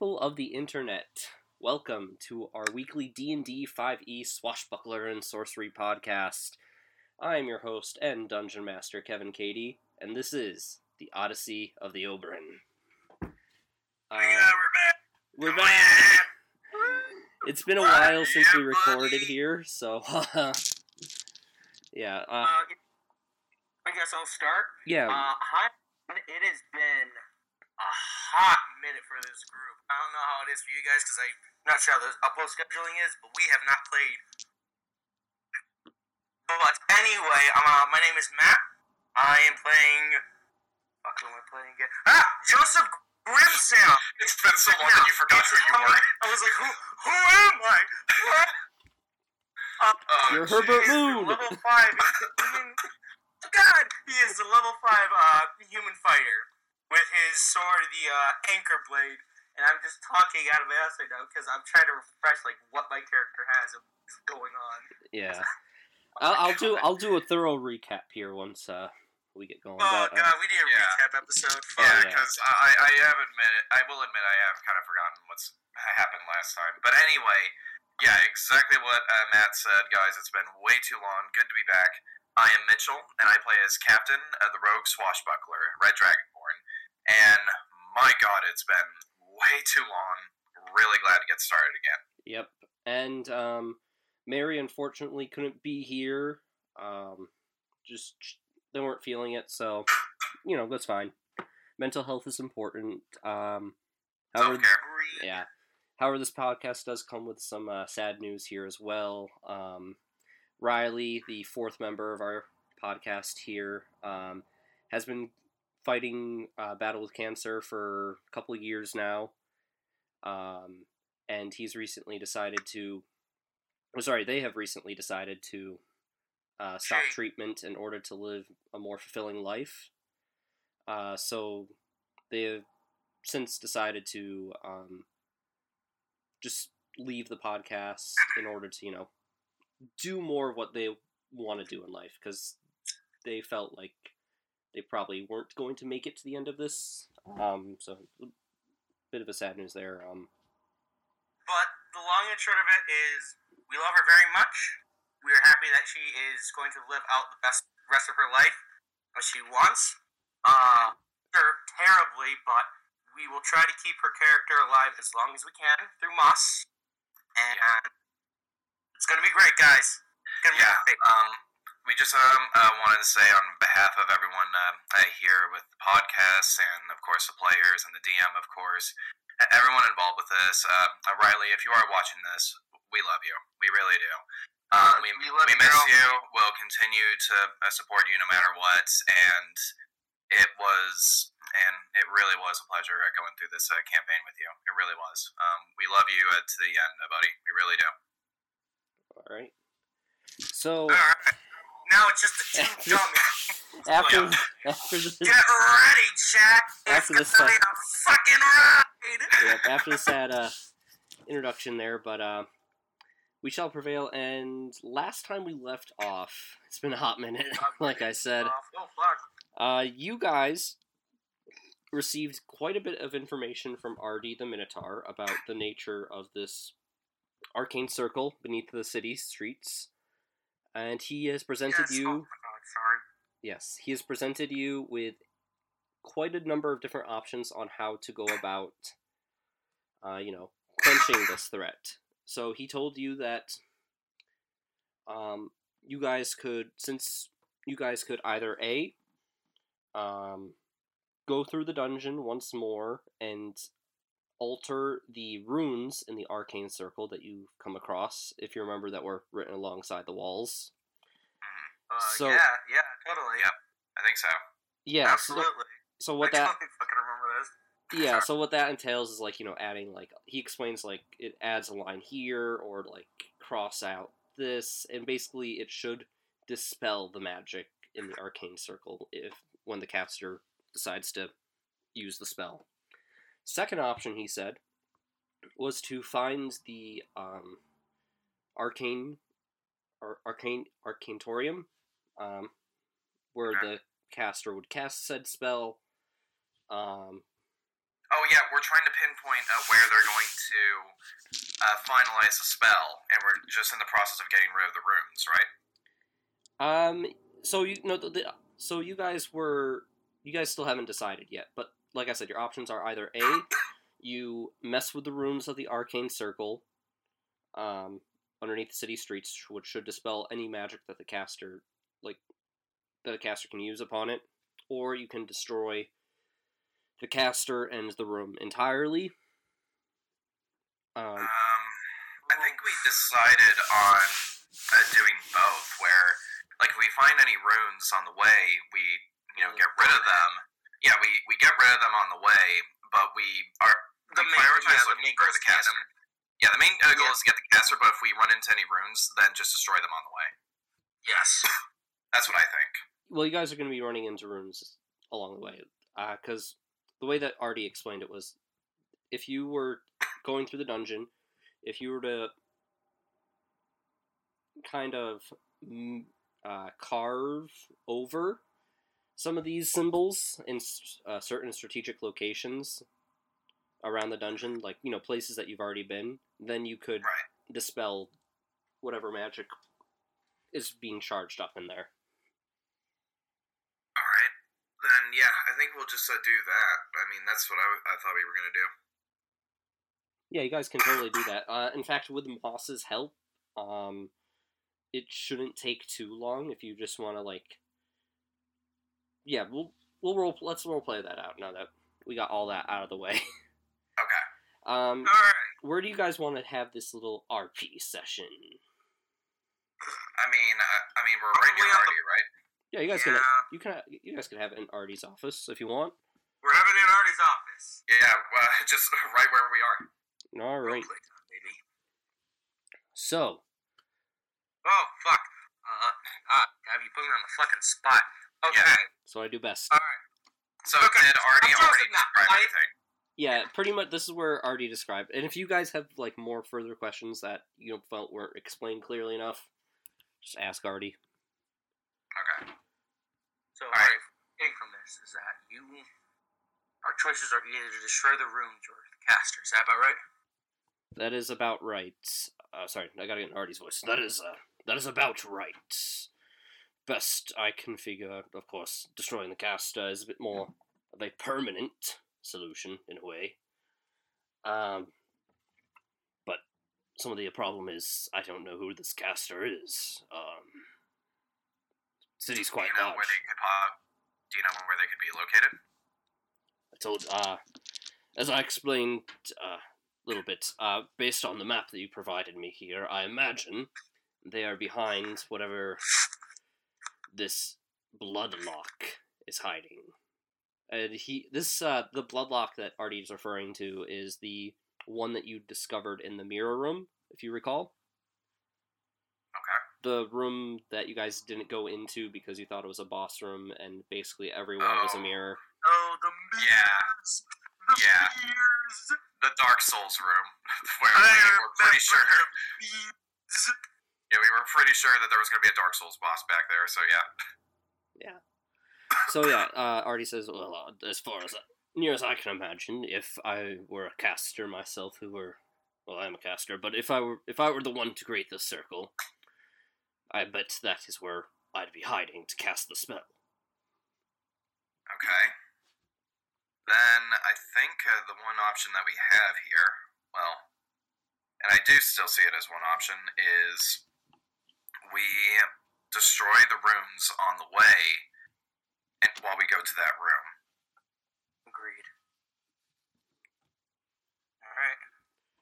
People of the internet. Welcome to our weekly D&D 5e Swashbuckler and Sorcery podcast. I am your host and Dungeon Master Kevin Cady, and this is the Odyssey of the Oberon. Uh, yeah, we're back. we're back. It's been a while since we recorded here, so yeah, uh, Uh, I guess I'll start. yeah. Uh. It has been a hot minute for this group. I don't know how it is for you guys because I'm not sure how the upload scheduling is, but we have not played. But anyway, uh, my name is Matt. I am playing. Fuck, who am I playing again? Ah, Joseph Grimsam. It's been so long that you forgot who you were. I was like, who? Who am I? What? Uh, Oh, You're geez. Herbert he is the Moon. Level five. God, he is the level five uh, human fighter with his sword, the uh, anchor blade, and I'm just talking out of my ass right now because I'm trying to refresh like what my character has and what's going on. Yeah, I'll, I'll do I'll do a thorough recap here once uh, we get going. Oh but, uh, God, we need a Yeah. recap episode. Yeah, Fuck. yeah. because I, I have admitted, I will admit, I have kind of forgotten what's happened last time. But anyway, yeah, exactly what uh, Matt said, guys. It's been way too long. Good to be back. I am Mitchell, and I play as Captain of the Rogue Swashbuckler, Red Dragonborn. And my God, it's been way too long. Really glad to get started again. Yep. And um, Mary unfortunately couldn't be here. Um, just they weren't feeling it, so you know that's fine. Mental health is important. Um, however. Agreed. yeah. However, this podcast does come with some uh, sad news here as well. Um, Riley, the fourth member of our podcast here, um, has been fighting uh, battle with cancer for a couple of years now, um, and he's recently decided to. Oh, sorry, they have recently decided to uh, stop treatment in order to live a more fulfilling life. Uh, so they have since decided to um, just leave the podcast in order to you know do more of what they want to do in life because they felt like they probably weren't going to make it to the end of this um so a bit of a sad news there um But the long and short of it is, we love her very much. We are happy that she is going to live out the best rest of her life as she wants. Uh, terribly, but we will try to keep her character alive as long as we can through Moss. And it's gonna be great, guys. It's gonna be Yeah, great. um, we just um, uh, wanted to say on behalf of everyone uh, uh, here with the podcast and, of course, the players and the DM, of course, everyone involved with this. Uh, uh, Riley, if you are watching this, we love you. We really do. Um, we, We love we you, miss girl. you. We'll continue to uh, support you no matter what. And it was, and it really was a pleasure uh, going through this uh, campaign with you. It really was. Um, we love you uh, to the end, uh, buddy. We really do. all right so Alright. Now it's just the two After- dummies. after Yeah. after this Get ready, chat. It's After this, gonna a fucking ride. yep, after the sad uh, introduction there, but uh, we shall prevail. And last time we left off, it's been a hot minute, like I said. Oh, fuck. Uh, you guys received quite a bit of information from Artie the Minotaur about the nature of this arcane circle beneath the city streets, and he has presented Yes. you. Oh, God, sorry. Yes, he has presented you with quite a number of different options on how to go about, uh, you know, quenching this threat. So he told you that um, you guys could, since you guys could either A, um, go through the dungeon once more and alter the runes in the arcane circle that you've come across, if you remember that were written alongside the walls. Uh, So- yeah, yeah, totally. Yeah. I think so. Yeah, so, Absolutely. so what I that totally fucking remember this. yeah so what that entails is like you know adding like he explains like it adds a line here or like cross out this and basically it should dispel the magic in the arcane circle if when the caster decides to use the spell second option he said was to find the um arcane or arcane arcantorium um where the caster would cast said spell um Oh yeah, we're trying to pinpoint uh, where they're going to uh, finalize the spell, and we're just in the process of getting rid of the runes, right? Um. So you know the, the so you guys were you guys still haven't decided yet, but like I said, your options are either a you mess with the runes of the arcane circle, um, underneath the city streets, which should dispel any magic that the caster like that a caster can use upon it, or you can destroy the caster and the room entirely. Um, Um, I think we decided on uh, doing both, where like if we find any runes on the way, we you know get rid of them. Yeah, we, we get rid of them on the way, but we are The we main, prioritize yeah, the looking main for the is to get caster. Yeah, the main uh, goal Yeah. is to get the caster, but if we run into any runes, then just destroy them on the way. Yes. That's what I think. well, you guys are going to be running into runes along the way, because the way that Artie explained it was, if you were going through the dungeon, if you were to kind of mm, uh, carve over some of these symbols in uh, certain strategic locations around the dungeon, like you know places that you've already been, then you could Right. dispel whatever magic is being charged up in there. All right. Then yeah, I think we'll just uh, do that. I mean, that's what I, w- I thought we were gonna do. Yeah, you guys can totally do that. Uh, in fact, with Moss's help, um, it shouldn't take too long if you just want to like. Yeah, we'll we'll role let's role play that out now that we got all that out of the way. Okay. um, All right. where do you guys want to have this little RP session? I mean, uh, I mean, we're right Probably on the- right? Yeah, you guys yeah. can you can you guys can have it in Artie's office if you want. We're having it in Artie's office. Yeah, well, just right where we are. All right. So Oh fuck. Uh, ah, have you put me on the fucking spot? Okay. Yeah. so I do best. All right. So Okay, did Artie I'm already Joseph now. describe I- everything? Yeah, pretty much. This is where Artie described. And if you guys have like more further questions that you know, felt weren't explained clearly enough, just ask Artie. Okay. So, All right. what I'm getting from this is that you, our choices are either to destroy the rooms or the caster. Is that about right? That is about right. Uh, sorry, I gotta get in Artie's voice. That is uh, that is about right. Best I can figure, of course, destroying the caster is a bit more of a permanent solution in a way. Um, but some of the problem is I don't know who this caster is. Um, city's Do quite you know large. where they could pop? Do you know where they could be located? I told, uh, as I explained uh, a little bit, uh, based on the map that you provided me here, I imagine they are behind whatever this bloodlock is hiding. And he, this, uh, the bloodlock that Artie is referring to is the one that you discovered in the mirror room, if you recall. Okay. The room that you guys didn't go into because you thought it was a boss room, and basically everyone was a Oh. mirror. Oh, the Yeah. mirrors. The Yeah. mirrors. The Dark Souls room, where I we were pretty remember sure. The beads. Yeah, we were pretty sure that there was going to be a Dark Souls boss back there. So yeah. Yeah. So yeah, uh, Artie says, well, uh, as far as near as I can imagine, if I were a caster myself, who were, well, I am a caster, but if I were, if I were the one to create this circle, I bet that is where I'd be hiding to cast the spell. Okay. Then I think uh, the one option that we have here, well, and I do still see it as one option, is we destroy the rooms on the way and while we go to that room. Agreed. All right.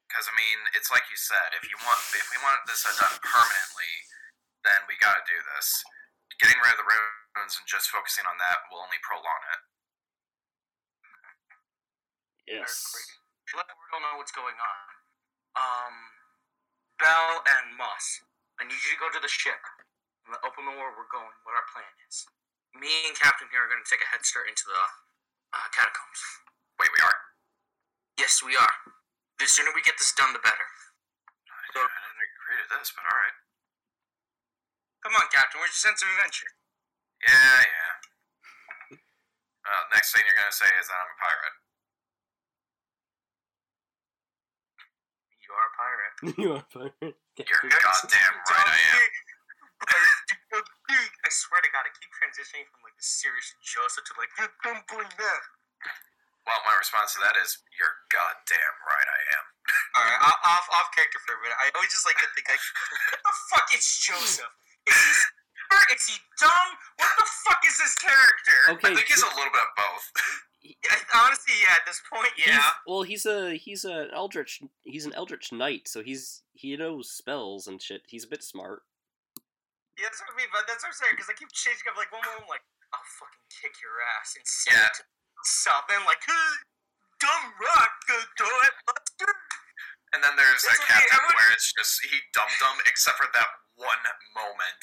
Because I mean, it's like you said, if you want, if we want this done permanently, then we got to do this. Getting rid of the runes and just focusing on that will only prolong it. Yes. Let the world know what's going on. Um, Bell and Moss, I need you to go to the ship. and Open the where we're going, what our plan is. Me and Captain here are going to take a head start into the uh, catacombs. Wait, we are. Yes, we are. The sooner we get this done, the better. I didn't agree to this, but all right. Come on, Captain. Where's your sense of adventure? Yeah, yeah. Uh, next thing you're gonna say is that I'm a pirate. Pirate. you are a pirate. You're goddamn right I am. I swear to God, I keep transitioning from like the serious Joseph to like "You don't believe that. Well, my response to that is, you're goddamn right I am. Alright, off off character for a minute. I always just like to think like, what the fuck is Joseph? Is he smart? Is he dumb? What the fuck is this character? Okay. I think he's a little bit of both. Honestly, yeah. At this point, He's, yeah. well, he's a he's an eldritch he's an eldritch knight, so he's he knows spells and shit. He's a bit smart. Yeah, that's what I mean. But that's what I'm saying. Because I keep changing up. Like one moment, I'm like, I'll fucking kick your ass and Yeah. Then like, "Huh, dumb rock, go do it. And then there's that okay, captain would- where it's just he dum dum except for that one moment.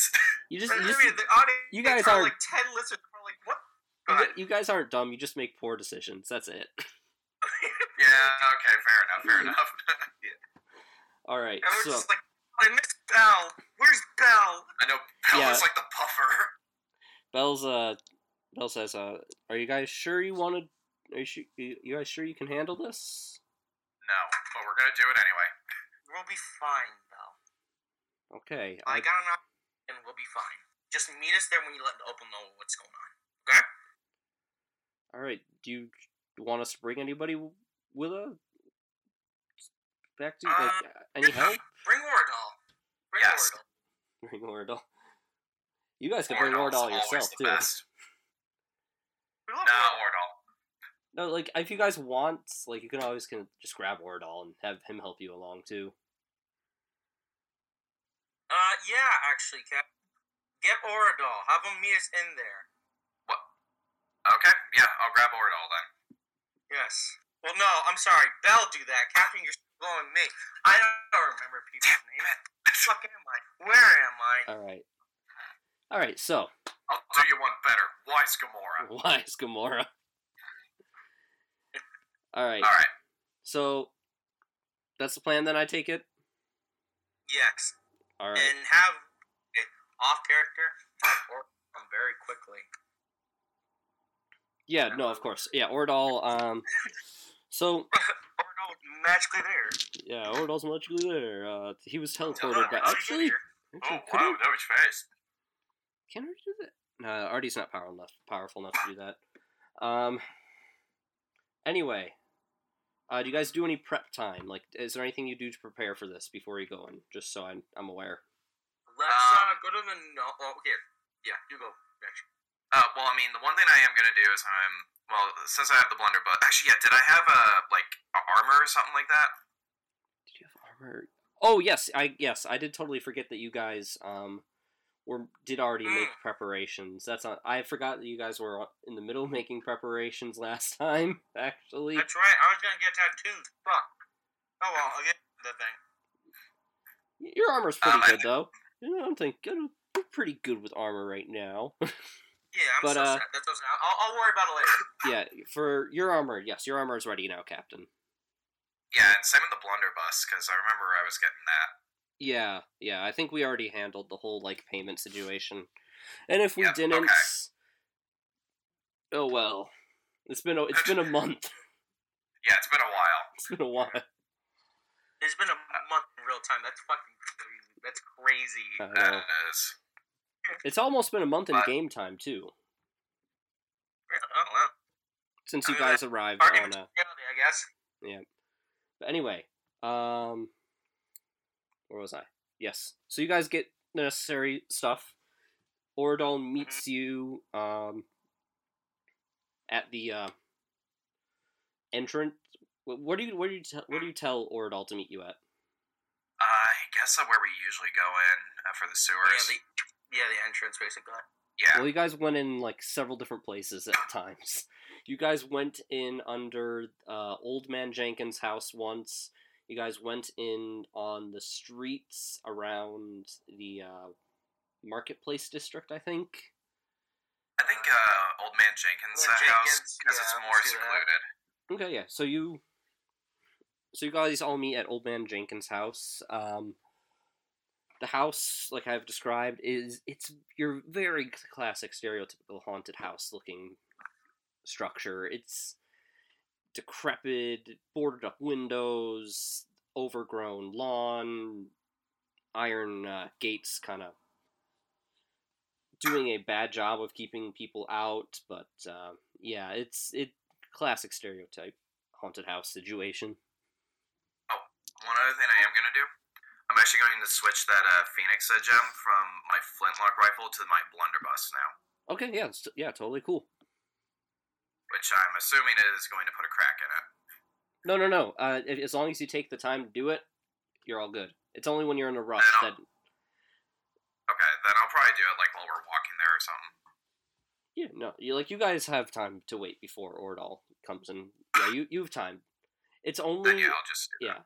You just, you, just the audience, you guys are are- like ten listeners. You, you guys aren't dumb. You just make poor decisions. That's it. yeah, okay, fair enough, fair enough. yeah. All right. So like, I miss Bell. Where's Bell? I know Bell Yeah. is like the puffer. Bell's uh Bell says uh are you guys sure you wanted? are you, su- you guys sure you can handle this? No, but we're gonna do it anyway. We'll be fine, Bell. Okay. I I, got enough, and we'll be fine. Just meet us there when you let the Opal know what's going on. Okay? All right. Do you want us to bring anybody with us? Back to like Uh, any help? Bring Oradall. Bring Yes. Oradall. Bring Ordal. You guys can bring Ordal yourself the too. best. We No, Oradall. Ordal. No, like if you guys want, like you can always can just grab Ordal and have him help you along too. Uh, yeah, actually, Cap. Get Oradall. Have him meet us in there. Okay, yeah, I'll grab Ordal then. Yes. Well, no, I'm sorry. Bell do that. Captain, you're blowing me. I don't remember people's names. Where fuck am I? Where am I? All right. All right. So I'll do you one better. Wise Gamora. why is Gamora? All right. Alright. So that's the plan. Then I take it. Yes. All right. And have it off character have Oradall come very quickly. Yeah. No. Of course. Yeah. Ordal. Um. So was magically there. yeah, Ordal's magically there. Uh, he was Oh, teleported. You get actually. Oh, wow, he- that was fast. Can Artie do that? No, Artie's not powerful enough, powerful enough to do that. Um. Anyway, uh, do you guys do any prep time? Like, is there anything you do to prepare for this before you go in? Just so I'm, I'm aware. Let's uh, go to the no. Oh, here. Yeah, you go. Rich. Uh, well, I mean, the one thing I am gonna do is I'm well, since I have the blunderbuss. Actually, yeah, did I have a like a armor or something like that? Did you have armor? Oh yes, I yes I did totally forget that you guys um were did already make Mm. preparations. That's not. I forgot that you guys were in the middle of making preparations last time. Actually, That's right. I was gonna get tattoos. Fuck. Oh well, I'll get the thing. your armor's pretty Um, I good though. You know, I'm thinking you're pretty good with armor right now. Yeah, I'm But, so uh, sad. That's so sad. I'll, I'll worry about it later. yeah, for your armor, yes, your armor is ready now, Captain. Yeah, and same with the blunderbuss because I remember I was getting that. Yeah, yeah. I think we already handled the whole like payment situation, and if we Yep, didn't, okay. oh well. It's been a it's been a month. Yeah, it's been a while. It's been a while. It's been a month in real time. That's fucking crazy. That's crazy. That is. It's almost been a month in But- game time too, Oh well. since I you mean, guys arrived Argument on. Uh, reality, I guess. but anyway, um, where was I? Yes. So you guys get the necessary stuff. Oradall meets you um at the uh, entrance. Wh- Where do you where do you tell where do you tell Oradall to meet you at? I guess that's where we usually go in uh, for the Yeah, sewers. the yeah the entrance basically. Yeah. Well, you guys went in like several different places at times. You guys went in under uh, Old Man Jenkins' house once. You guys went in on the streets around the uh, Marketplace district, I think. I think uh, Old Man Jenkins' Old Man house Jenkins, because yeah, it's more see that. secluded. Okay, yeah. So you, so you guys all meet at Old Man Jenkins' house. Um, the house, like I've described, is it's your very classic, stereotypical haunted house-looking structure. It's decrepit, boarded up windows, overgrown lawn, iron uh, gates, kind of doing a bad job of keeping people out. But uh, yeah, it's it classic stereotype haunted house situation. One other thing I am I'm actually going to switch that uh, Phoenix uh, gem from my flintlock rifle to my blunderbuss now, Okay, yeah, it's, yeah, totally cool. which I'm assuming is going to put a crack in it. No, no, no. Uh, if, as long as you take the time to do it, you're all good. It's only when you're in a rush that. Okay, then I'll probably do it like while we're walking there or something. Yeah, no, you like you guys have time to wait before Ordal comes in. Yeah, you you have time. It's only Then yeah, I'll just do yeah.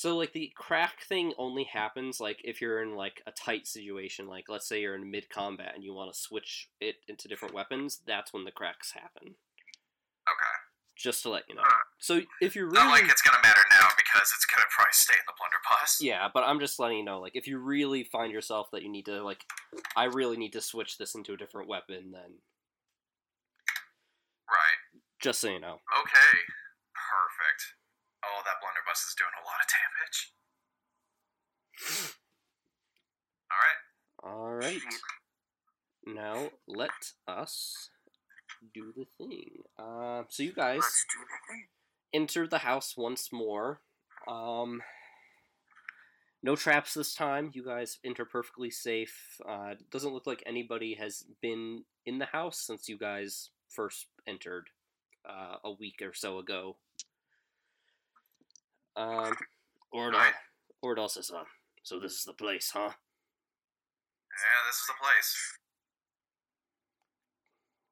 So like the crack thing only happens like if you're in like a tight situation, like let's say you're in mid combat and you want to switch it into different weapons. That's when the cracks happen. Okay. Just to let you know. Huh. So if you're Not really like it's gonna matter now because it's gonna probably stay in the blunderbuss. Yeah, but I'm just letting you know, like, if you really find yourself that you need to, like, I really need to switch this into a different weapon, then Right. just so you know. Okay. Perfect. That blunderbuss is doing a lot of damage. All right. All right. Now let us do the thing. Uh, so you guys the enter the house once more. Um, no traps this time. You guys enter perfectly safe. Uh, doesn't look like anybody has been in the house since you guys first entered uh, a week or so ago. Um, Right. Ordal says, uh, "So this is the place, huh? Yeah, this is the place.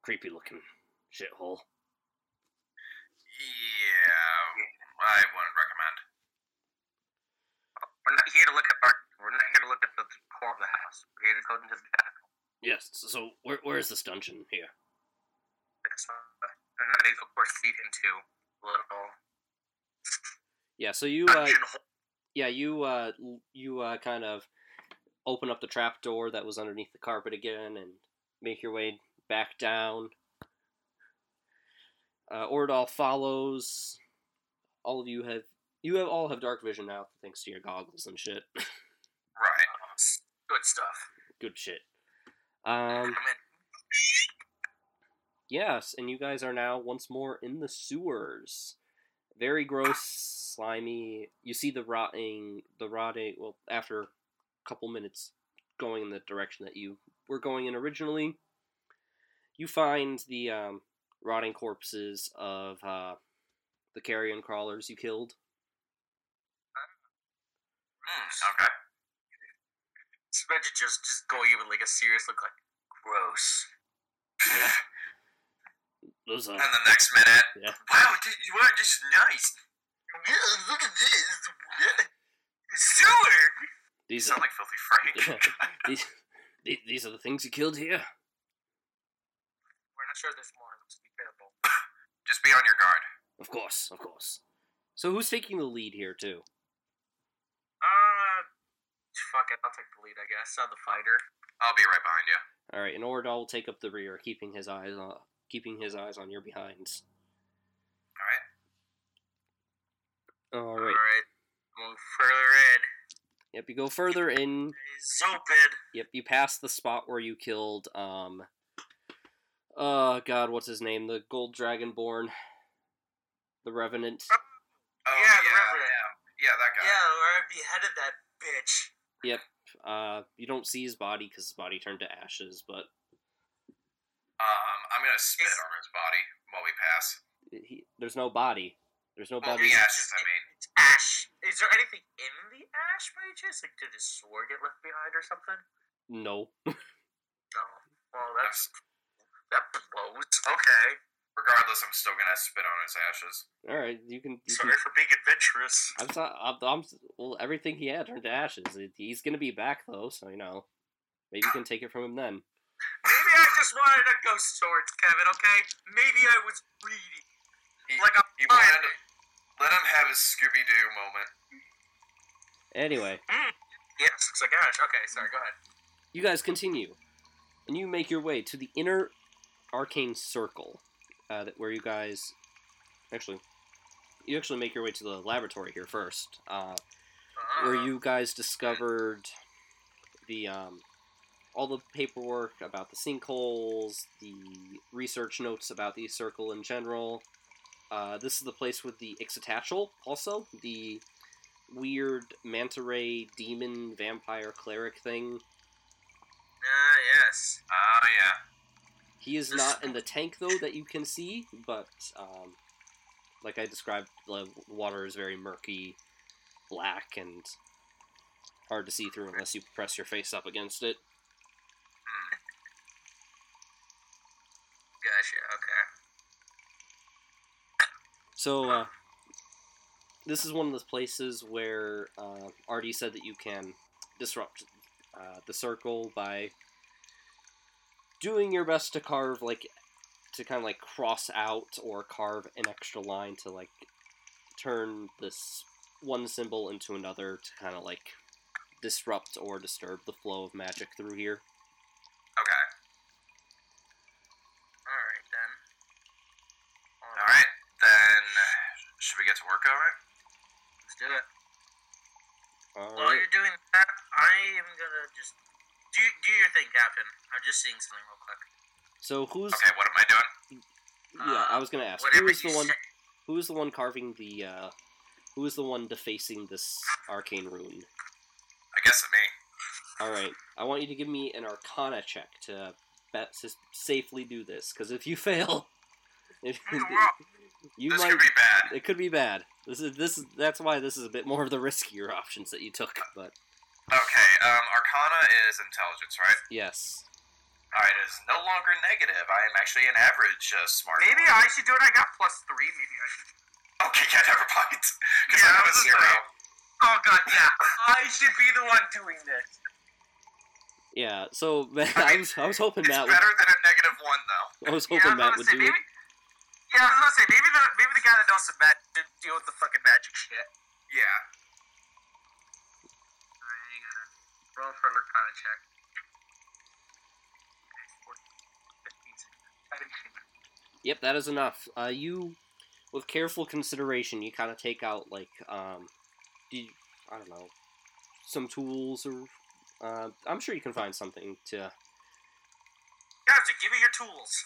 Creepy looking shithole." Yeah, I wouldn't recommend. We're not here to look at our. We're not here to look at the core of the house. We're here to go into the back. Yes. So where where is this dungeon here? And then they, of course, feed into little Yeah. So you uh, yeah, you uh, you uh, kind of open up the trap door that was underneath the carpet again and make your way back down. Uh, Ordal follows. All of you have you have all have dark vision now thanks to your goggles and shit. Right. Good stuff. Good shit. Um, yes, and you guys are now once more in the sewers. Very gross, slimy. You see the rotting, the rotting. Well, after a couple minutes going in the direction that you were going in originally, you find the um, rotting corpses of uh, the carrion crawlers you killed. Mm, okay. Imagine just just going in with like a serious look, like gross. Those uh, And the next minute, Yeah. wow, dude, wow, this is nice. Yeah, look at this. Yeah. Sewer. These sound are like Filthy Frank. these, these these are the things you killed here. We're not sure there's more. Let's be careful. Just be on your guard. Of course, of course. So who's taking the lead here too? Uh, fuck it. I'll take the lead, I guess. I'm the fighter. I'll be right behind you. All right, and Ordal will take up the rear, keeping his eyes on keeping his eyes on your behinds. All right. All All right. right. Move further in. Yep, you go further in. It's open. Yep, you pass the spot where you killed um. Oh God, what's his name? The Gold Dragonborn, the Revenant. Oh, Yeah, yeah, the Reverend. yeah, yeah, that guy. Yeah, where I beheaded that bitch. Yep. Uh, you don't see his body because his body turned to ashes, but Um, I'm gonna spit on his body while we pass. he, there's no body. There's no Well, body. the ashes, I mean. It's ash. Is there anything in the ash by any chance? Like, did his sword get left behind or something? No. No. Oh, well, that's that blows. Okay. Regardless, I'm still gonna spit on his ashes. All right, you can. You Sorry can for being adventurous. I'm, so, I'm, I'm well. Everything he had turned to ashes. He's gonna be back though, so you know, maybe you can take it from him then. Maybe I just wanted a ghost sword, Kevin. Okay. Maybe I was greedy. He, Like a he wanted to let him have his Scooby Doo moment. Anyway, Yes, looks like ash. Okay, sorry. Go ahead. you guys continue, and you make your way to the inner arcane circle, uh, that where you guys actually, you actually make your way to the laboratory here first. Uh, where Uh, you guys discovered the um, all the paperwork about the sinkholes, the research notes about the circle in general. Uh, this is the place with the Ixitxachitl, also the weird manta ray demon vampire cleric thing. Ah, yes. Ah, yeah. He is not in the tank though that you can see, but um, like I described, the water is very murky, black, and hard to see through unless you press your face up against it. Hmm. Gotcha. Okay. So uh, this is one of those places where uh, Artie said that you can disrupt uh, the circle by doing your best to carve like to kind of like cross out or carve an extra line to like turn this one symbol into another to kind of like disrupt or disturb the flow of magic through here. Okay. All right then. All right. Then should we get to work on it? Let's do it. All While right. you're doing that, I am gonna just do do your thing, Captain. I'm just seeing something real quick. So who's Okay. What am I doing? yeah? I was gonna ask who is the one say. who is the one carving the uh, who is the one defacing this arcane rune? I guess it's me. All right, I want you to give me an Arcana check to bet to safely do this. Because if you fail, if, you this might. could be bad. It could be bad. This is this is that's why this is a bit more of the riskier options that you took. But Okay. Um, Arcana is intelligence, right? yes, All right. It is no longer negative. I am actually an average uh, smart. Maybe boy. I should do it. I got plus three. Maybe I should. Okay. Yeah. Never mind. Because Yeah, I I have a was just zero. Oh god, yeah. I should be the one doing this. yeah. So I was I was hoping It's Matt. Would, better than a negative one, though. I was hoping Yeah, hoping I was Matt gonna would say, do it. maybe, Yeah, I was gonna say maybe the maybe the guy that knows some magic didn't deal with the fucking magic shit. Yeah. Alright, hang on. Roll for an arcana check. Okay, 14, 15, 16. Yep, that is enough. Uh, you, with careful consideration, you kind of take out like um, do you, I don't know, some tools or uh, I'm sure you can find something to. Captain, give me your tools.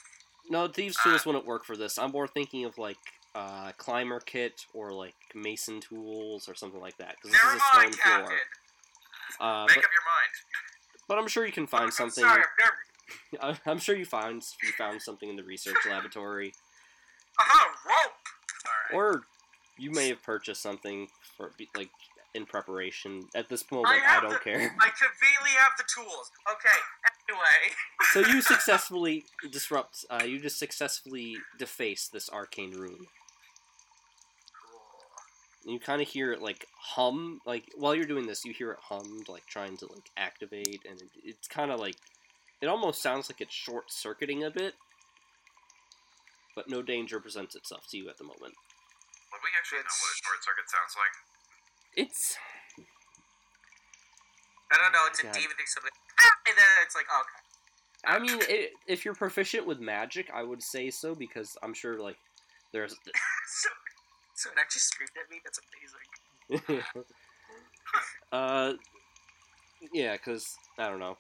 No, thieves' tools wouldn't work for this. I'm more thinking of like uh, climber kit or like mason tools or something like that because this Never is a stone mind, floor. Captain. Uh, Make but, up your mind. but I'm sure you can find I'm something. sorry, I've never. I- I'm sure you find you found something in the research laboratory, Uh-huh, rope. Or you may have purchased something for like in preparation. At this moment, I I, don't the- care. I conveniently have the tools. Okay, anyway. So you successfully disrupt. Uh, you just successfully deface this arcane rune. You kind of hear it like hum. Like while you're doing this, you hear it hummed, like trying to like activate, and it, it's kind of like it almost sounds like it's short circuiting a bit. But no danger presents itself to you at the moment. Would we actually know what a short circuit sounds like? It's I don't know, it's a God. demon thing, something. Ah, and then it's like, okay. I mean, it, if you're proficient with magic, I would say so because I'm sure like there's So, so it actually screamed at me. That's amazing. uh, yeah, because I don't know,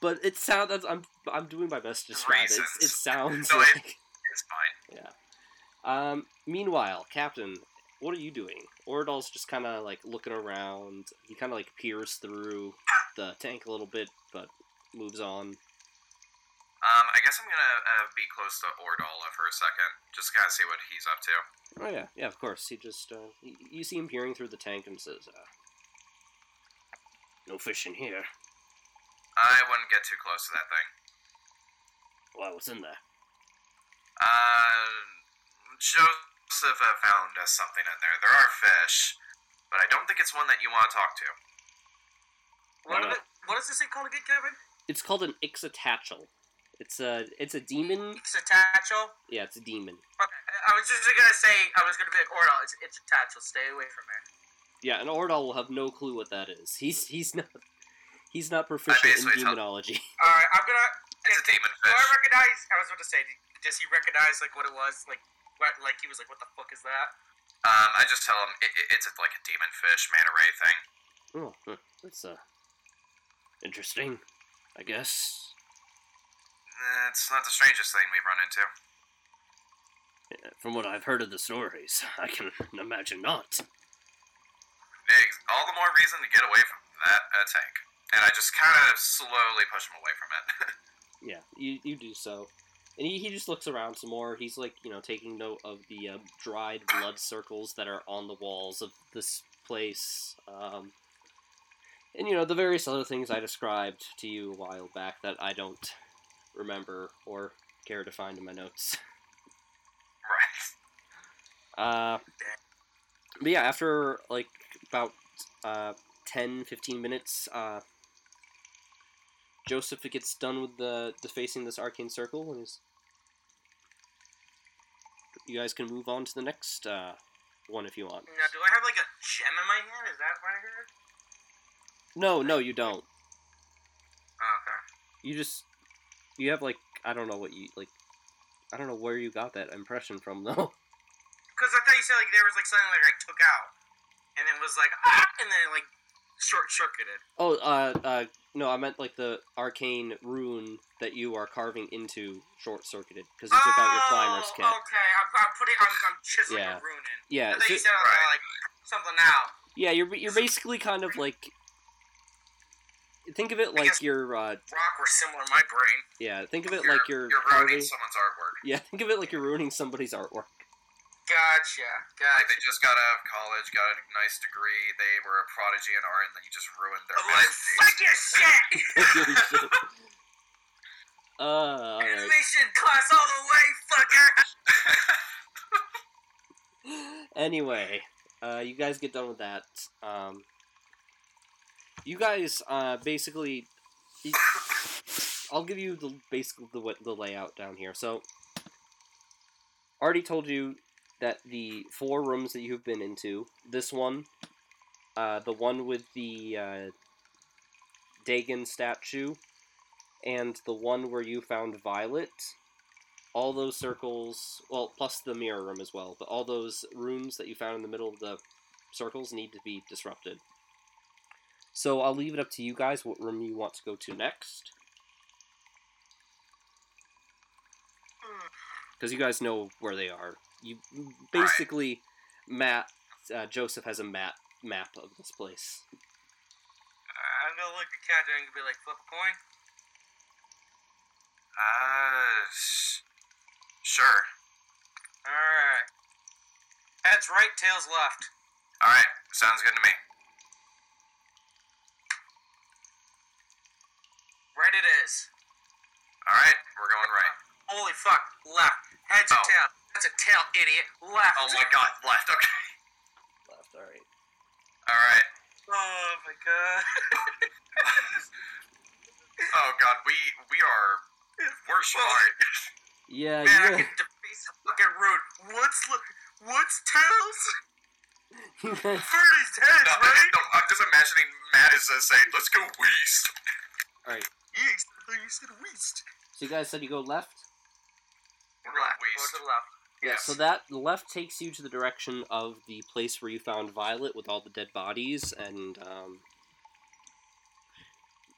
but it sounds. I'm I'm doing my best to describe it. It sounds No, it- like. It's fine. Yeah. Um. Meanwhile, Captain, what are you doing? Ordal's just kind of like looking around. He kind of like peers through the tank a little bit, but moves on. Um, I guess I'm gonna uh, be close to Ordala for a second, just kind of see what he's up to. Oh yeah, yeah. Of course. He just uh, you, you see him peering through the tank and says, uh, "No fish in here." I wouldn't get too close to that thing. Well, what's in there? Uh, Joseph uh, found us something in there. There are fish, but I don't think it's one that you want to talk to. What, are the, what is this thing called again, Kevin? It's called an Ixitxachitl. It's a it's a demon. It's a tatchel. Yeah, it's a demon. Okay, I was just gonna say, I was gonna be like, Ordal, it's, it's a tatchel. Stay away from it. Yeah, and Ordal will have no clue what that is. He's he's not he's not proficient in basically tell- demonology. Alright, I'm gonna. It's a demon fish. Do I recognize? I was about to say, does he recognize like what it was? Like, what? Like he was like, what the fuck is that? Um, I just tell him it, it- it's a, like a demon fish manta ray thing. Oh, that's uh, interesting, I guess. It's not the strangest thing we've run into. Yeah, From what I've heard of the stories, I can imagine not. All the more reason to get away from that uh, tank. And I just kind of slowly push him away from it. Yeah, you, you do so. And he, he just looks around some more. He's like, you know, taking note of the uh, dried blood circles that are on the walls of this place. Um, and, you know, the various other things I described to you a while back that I don't remember or care to find in my notes. right. Uh, but yeah, after like about uh, 10, 15 minutes, uh, Joseph gets done with the defacing this arcane circle and is. You guys can move on to the next uh, one if you want. Now, do I have like a gem in my hand? Is that what I heard? No, no, you don't. Oh, okay. You just you have like I don't know what you like. I don't know where you got that impression from though. Because I thought you said like there was like something like I took out, and it was like ah, and then like short circuited. Oh, uh, uh, no, I meant like the arcane rune that you are carving into short circuited because you took out your climber's kit. Oh, Okay, I'm, I'm putting, I'm, I'm chiseling Yeah. a rune in. Yeah, I thought so- you said like something out. yeah, you're you're basically kind of like think of it like guess- you're uh, Rock were similar in my brain. yeah, think of it You're, like you're, you're carving. ruining someone's artwork. Yeah, think of it like you're ruining somebody's artwork. Gotcha, Like they just got out of college, got a nice degree, they were a prodigy in art, and then you just ruined their I'm fuck your shit! uh, all right. Animation class all the way, fucker! anyway, uh, you guys get done with that. Um, you guys uh, basically, I'll give you the basically the the layout down here. So, already told you that the four rooms that you've been into, this one, uh, the one with the uh, Dagon statue, and the one where you found Violet all those circles, well, plus the mirror room as well, but all those runes that you found in the middle of the circles need to be disrupted. So I'll leave it up to you guys what room you want to go to next. Because you guys know where they are. You basically, Matt, uh, Joseph has a map map of this place. I'm gonna look at Cat and be like, flip a coin. Uh, s- sure. Alright. Heads right, tails left. All right, sounds good to me. Right it is. All right, we're going right. Holy fuck, left. Heads or Oh. tail. That's a tail, idiot. Left. Oh my god, left. Okay. Left, alright. All right. Oh my god. Oh god, we we are we're smart. Yeah, Man, I you, can deface a fucking root. What's look? What's tails? you guys, heads, No, right? no, I'm just imagining Matt is uh, saying, "Let's go west." alright. Yes, I thought you said west. So you guys said you go left? We're going Left. Go to the left. Yeah, Yes. so that left takes you to the direction of the place where you found Violet with all the dead bodies and um,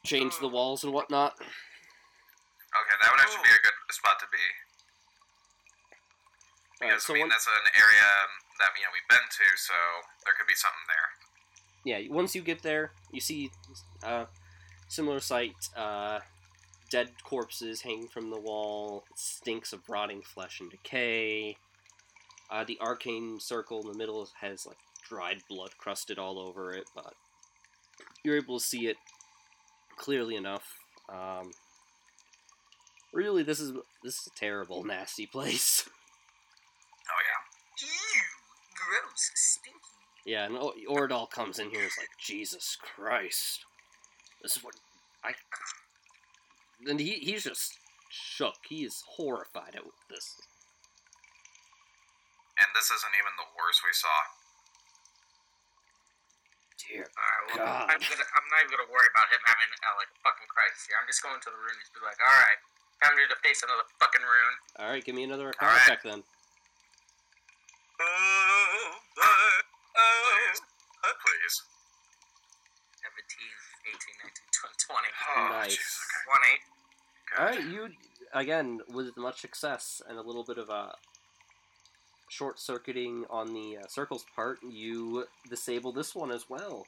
change the walls and whatnot. Okay, that would actually be a good spot to be Alright, because so I mean one, that's an area that you know we've been to, so there could be something there. yeah, once you get there, you see uh, similar sight. Uh, dead corpses hanging from the wall. It stinks of rotting flesh and decay. Uh, the arcane circle in the middle has like dried blood crusted all over it, but you're able to see it clearly enough. Um, really, this is this is a terrible, nasty place. Oh yeah. Ew, gross, stinky. Yeah, and O- Ordal comes in here. It's like Jesus Christ. This is what I. And he he's just shook. He is horrified at this. And this isn't even the worst we saw. Dear. Alright, well, God. I'm, gonna, I'm not even gonna worry about him having uh, like a fucking crisis here. I'm just going to the rune and just be like, alright, time to face another fucking rune. All right, give me another Arcana Alright. check then. Oh, Oh, Nice. jeez, okay. Twenty. All right, you again with much success and a little bit of a short circuiting on the uh, circle's part. You disable this one as well.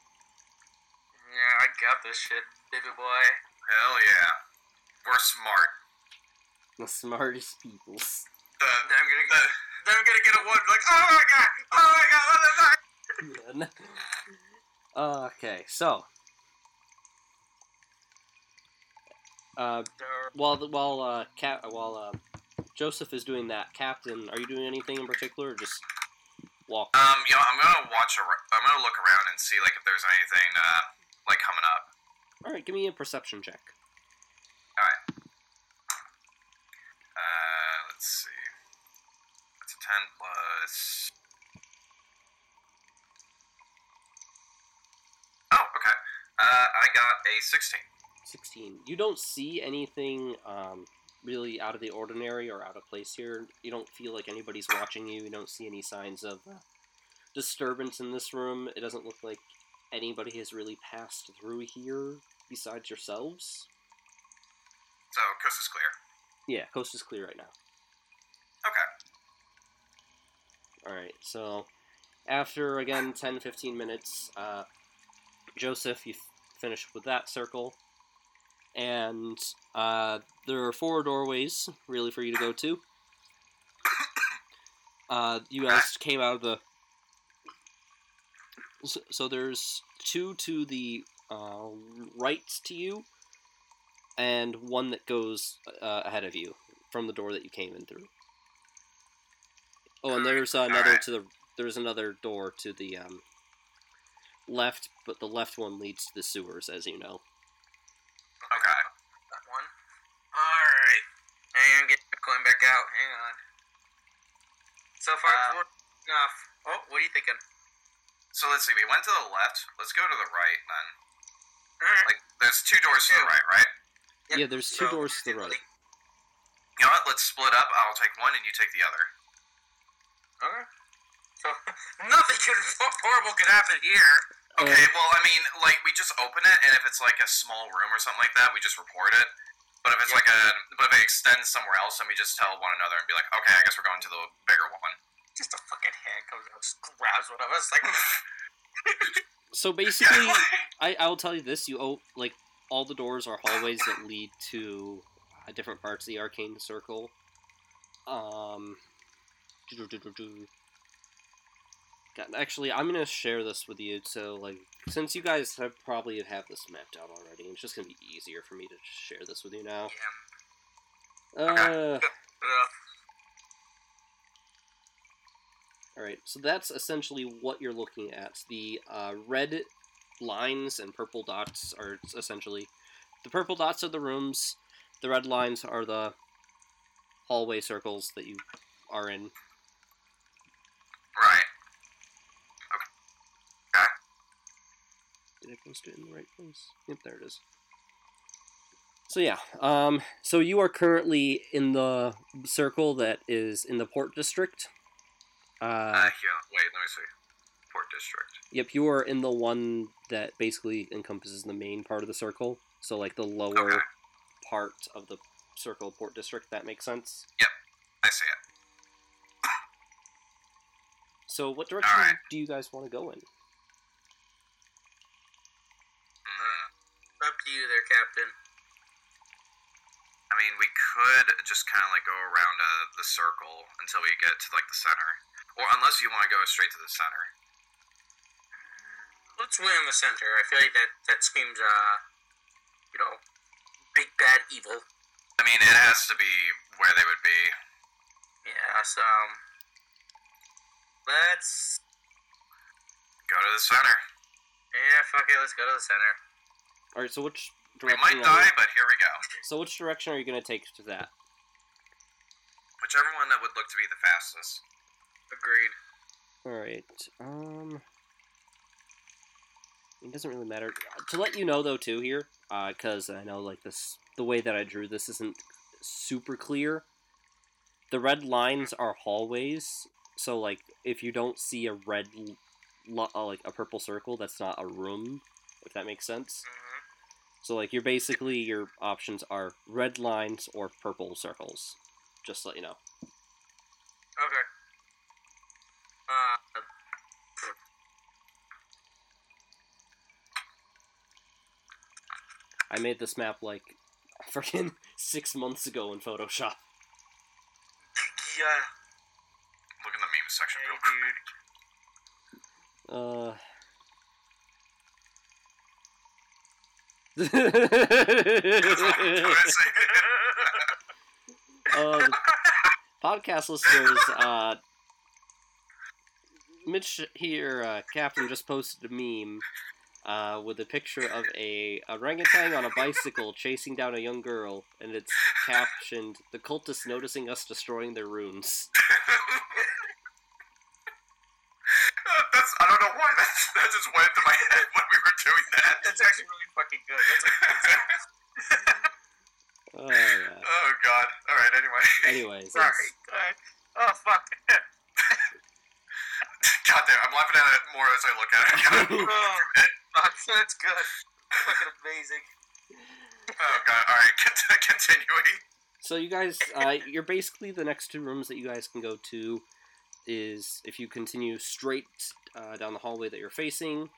Yeah, I got this shit, baby boy. Hell yeah. We're smart. The smartest peoples. The, Then I'm gonna get. Then I'm gonna get a one. Like, oh my god! Oh my god! What the fuck? okay, so uh, while the, while uh, Cap, while uh, Joseph is doing that, Captain, are you doing anything in particular? Or just walk. um, you know, I'm gonna watch. ar- I'm gonna look around and see like if there's anything uh, like coming up. All right, give me a perception check. All right. Uh, let's see. That's a ten plus. Oh, okay. Uh, I got a sixteen. 16. You don't see anything um, really out of the ordinary or out of place here. You don't feel like anybody's watching you. You don't see any signs of uh, disturbance in this room. It doesn't look like anybody has really passed through here besides yourselves. So coast is clear. Yeah, coast is clear right now. Okay. Alright, so after again 10 15 minutes, uh, Joseph, you f- finish with that circle. And uh, there are four doorways really for you to go to. Uh, you guys came out of the. So, so there's two to the uh, right to you, and one that goes uh, ahead of you from the door that you came in through. Oh, and there's another to the. There's another door to the um, left, but the left one leads to the sewers, as you know. Okay. That one. Alright. Hang on, get going back out. Hang on. So far, Uh, it's enough. Uh, oh, what are you thinking? So let's see. We went to the left. Let's go to the right then. Alright. Like, there's two doors to the right, right? Yep, Yeah, there's two so- doors to the right. You know what? Let's split up. I'll take one and you take the other. Okay. So, nothing could, horrible could happen here. Okay, uh, well, I mean, like, we just open it, and if it's like a small room or something like that, we just report it. But if it's Yeah. like a, but if it extends somewhere else, then we just tell one another and be like, okay, I guess we're going to the bigger one. Just a fucking hand comes out, just grabs one of us. Like, So basically, I I'll tell you this: you oh, like all the doors are hallways that lead to uh, different parts of the arcane circle. Um, God, actually, I'm gonna share this with you. So, like, since you guys have probably have this mapped out already, it's just gonna be easier for me to share this with you now. yeah. Uh, Uh, All right, so that's essentially what you're looking at. The uh, red lines and purple dots are essentially the purple dots are the rooms. The red lines are the hallway circles that you are in. Right. Did I post it in the right place? Yep, there it is. So yeah, um, so you are currently in the circle that is in the port district. Uh, Uh, here, wait, let me see. Port District. Yep, you are in the one that basically encompasses the main part of the circle. So like the lower Okay. part of the circle port district. That makes sense. Yep, I see it. So what direction Alright. do you guys want to go in? Mm, Up to you there, Captain. I mean, we could just kind of like go around uh, the circle until we get to like the center, or unless you want to go straight to the center. Let's win in the center. I feel like that, that screams, uh, you know, big bad evil. I mean, it has to be where they would be. Yeah, so, um, let's, Go to the center. yeah, fuck it, let's go to the center. All right. So which direction? We direction? might are die, you, but here we go. so which direction are you gonna take to that? Whichever one that would look to be the fastest. Agreed. All right. Um. It doesn't really matter. To let you know though too here, because I know like this, the way that I drew this isn't super clear. The red lines are hallways, so like if you don't see a red, lo- uh, like a purple circle, that's not a room. If that makes sense. hmm So like you're basically your options are red lines or purple circles. Just to let you know. Okay. Uh, I made this map like freaking six months ago in Photoshop. yeah. Look in the meme section Hey, real quick. dude. Uh. Uh, podcast listeners, uh, Mitch here, uh, Captain, just posted a meme uh, with a picture of a orangutan on a bicycle chasing down a young girl, and it's captioned, The cultists noticing us destroying their runes. that's, I don't know why that's, that just went into my head when we were doing that. That's actually really fucking good. That's amazing. Oh, yeah. Oh god. Alright, anyway. Anyways, Sorry. yes. Go ahead. Oh fuck. God damn, I'm laughing at it more as I look at it. oh, fuck. That's good. Fucking amazing. oh god, alright, continuing. So you guys, uh, you're basically the next two rooms that you guys can go to is if you continue straight uh, down the hallway that you're facing,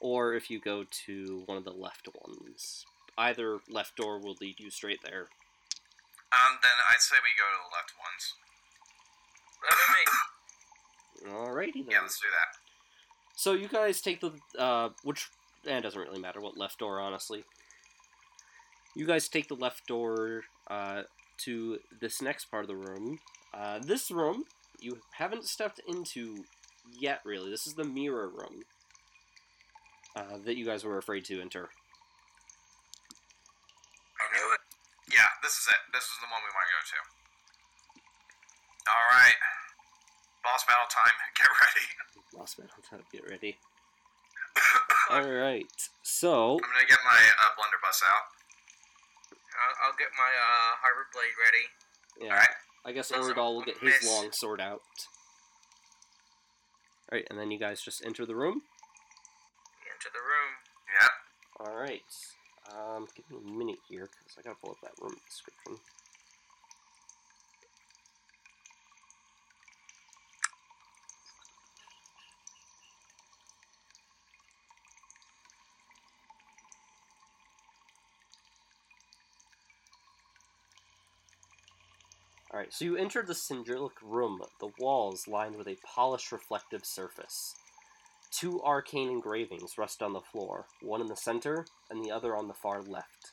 or if you go to one of the left ones. Either left door will lead you straight there. Um, then I'd say we go to the left ones. What about? Alrighty then. Yeah, let's do that. So you guys take the uh, which and it doesn't really matter what left door, honestly. You guys take the left door uh, to this next part of the room. Uh, this room you haven't stepped into yet, really. This is the mirror room uh, that you guys were afraid to enter. I knew it. Yeah, this is it. This is the one we want to go to. Alright. Boss battle time. Get ready. Lost battle time. Get ready. All right. So I'm gonna get my uh, blunderbuss out. I'll, I'll get my uh, Harbor Blade ready. yeah, Alright. I guess That's will get his long sword out. All right, and then you guys just enter the room. Into the room. Yeah. All right. Um, give me a minute here because I gotta pull up that room description. Alright, so you enter the cylindrical room, the walls lined with a polished reflective surface. Two arcane engravings rest on the floor, one in the center and the other on the far left.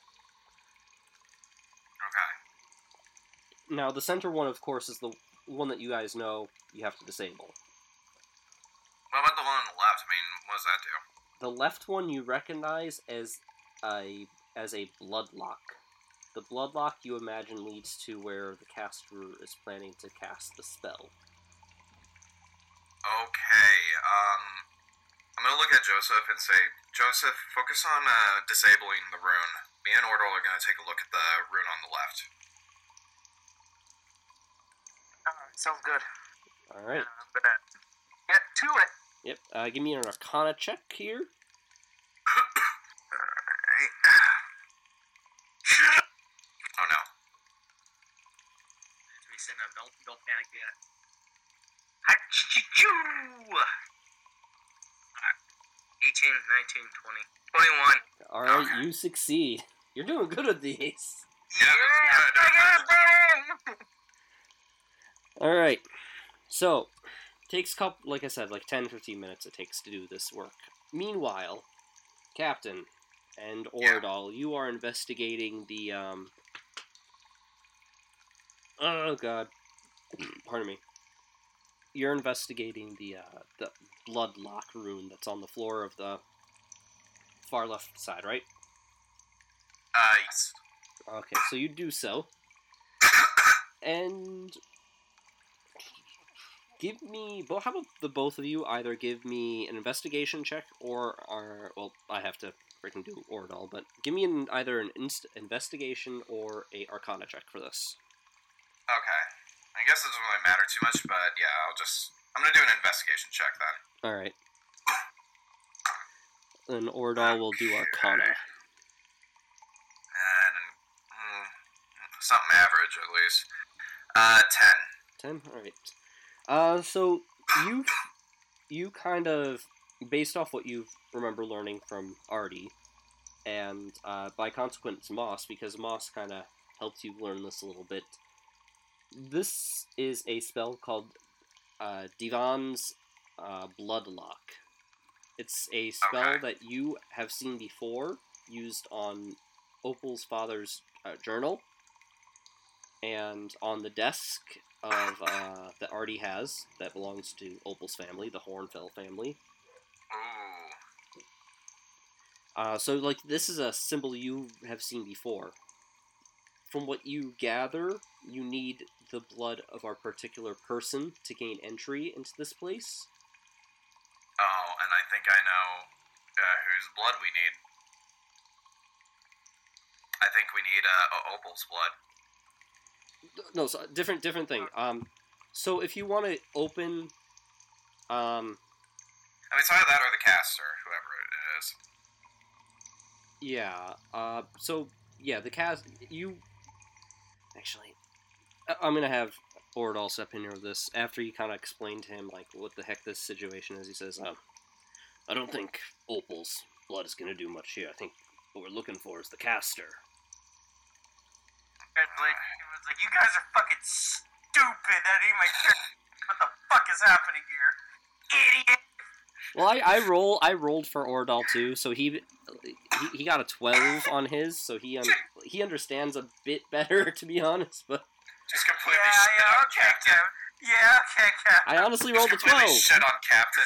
Okay. Now, the center one, of course, is the one that you guys know you have to disable. What about the one on the left? I mean, what does that do? The left one you recognize as a as a bloodlock. The bloodlock you imagine leads to where the caster is planning to cast the spell. Okay. Um, I'm gonna look at Joseph and say, Joseph, focus on uh, disabling the rune. Me and Ordal are gonna take a look at the rune on the left. Alright, sounds good. All right. Uh, I'm gonna get to it. Yep. Uh, give me an Arcana check here. Alright. Oh no. We send them. Don't don't panic yet. Achoo! 18, 19, 20, 21. All right, Okay. you succeed. You're doing good at these. Yeah, that's good. All right. So, takes couple like I said like 10 15 minutes it takes to do this work. Meanwhile, Captain and Yeah. You are investigating the um Oh god. Pardon me. You're investigating the uh the bloodlock rune that's on the floor of the far left side, right? Uh, yes. Okay, so you do so. And give me bo- how about the both of you either give me an investigation check or are well I have to freaking do Ordal, but give me an either an inst- investigation or a arcana check for this. Okay. I guess it doesn't really matter too much, but yeah, I'll just. I'm gonna do an investigation check then. Alright. Then Ordal will do arcana. And. something average at least. Uh, ten. Ten. All right. Uh, so you you kind of based off what you remember learning from Artie, and uh, by consequence Moss, because Moss kind of helped you learn this a little bit. This is a spell called uh, Divan's uh, Bloodlock. It's a spell Okay. that you have seen before, used on Opal's father's uh, journal, and on the desk of uh, that Artie has that belongs to Opal's family, the Hornfell family. Uh, so, like, this is a symbol you have seen before. From what you gather, you need the blood of our particular person to gain entry into this place. Oh, and I think I know uh, whose blood we need. I think we need uh, Opal's blood. No, so different, different thing. Um, so if you want to open, um, I mean, it's either that or the caster, whoever it is. yeah. Uh, so yeah, the cast you actually, I- I'm gonna have Ordal step in here with this after you kind of explain to him like what the heck this situation is. He says, um, "I don't think Opal's blood is gonna do much here. I think what we're looking for is the caster." And like, it was like, you guys are fucking stupid. That ain't my character. What the fuck is happening here? Idiot. Well, I, I roll I rolled for Ordal too, so he, he he got a twelve on his, so he un, he understands a bit better to be honest. But Just completely Yeah, yeah, okay, Captain. Kevin. Yeah, okay, Kevin. I honestly rolled a twelve. shit on Captain.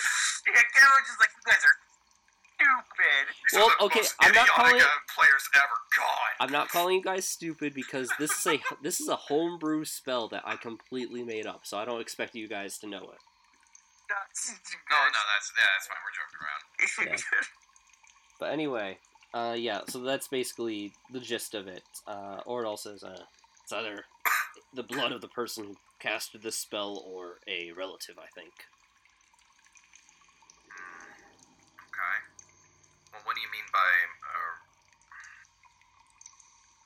Yeah, Kevin was just like, you guys are stupid. These Well, the okay, most I'm not calling players ever gone. I'm not calling you guys stupid because this is a this is a homebrew spell that I completely made up, so I don't expect you guys to know it. That's No, no, that's yeah, that's fine. We're joking around. Yeah. But anyway, uh, yeah, so that's basically the gist of it. Uh, Ordal says, uh, it's either the blood of the person who casted this spell or a relative, I think. Okay. Well, what do you mean by? Uh,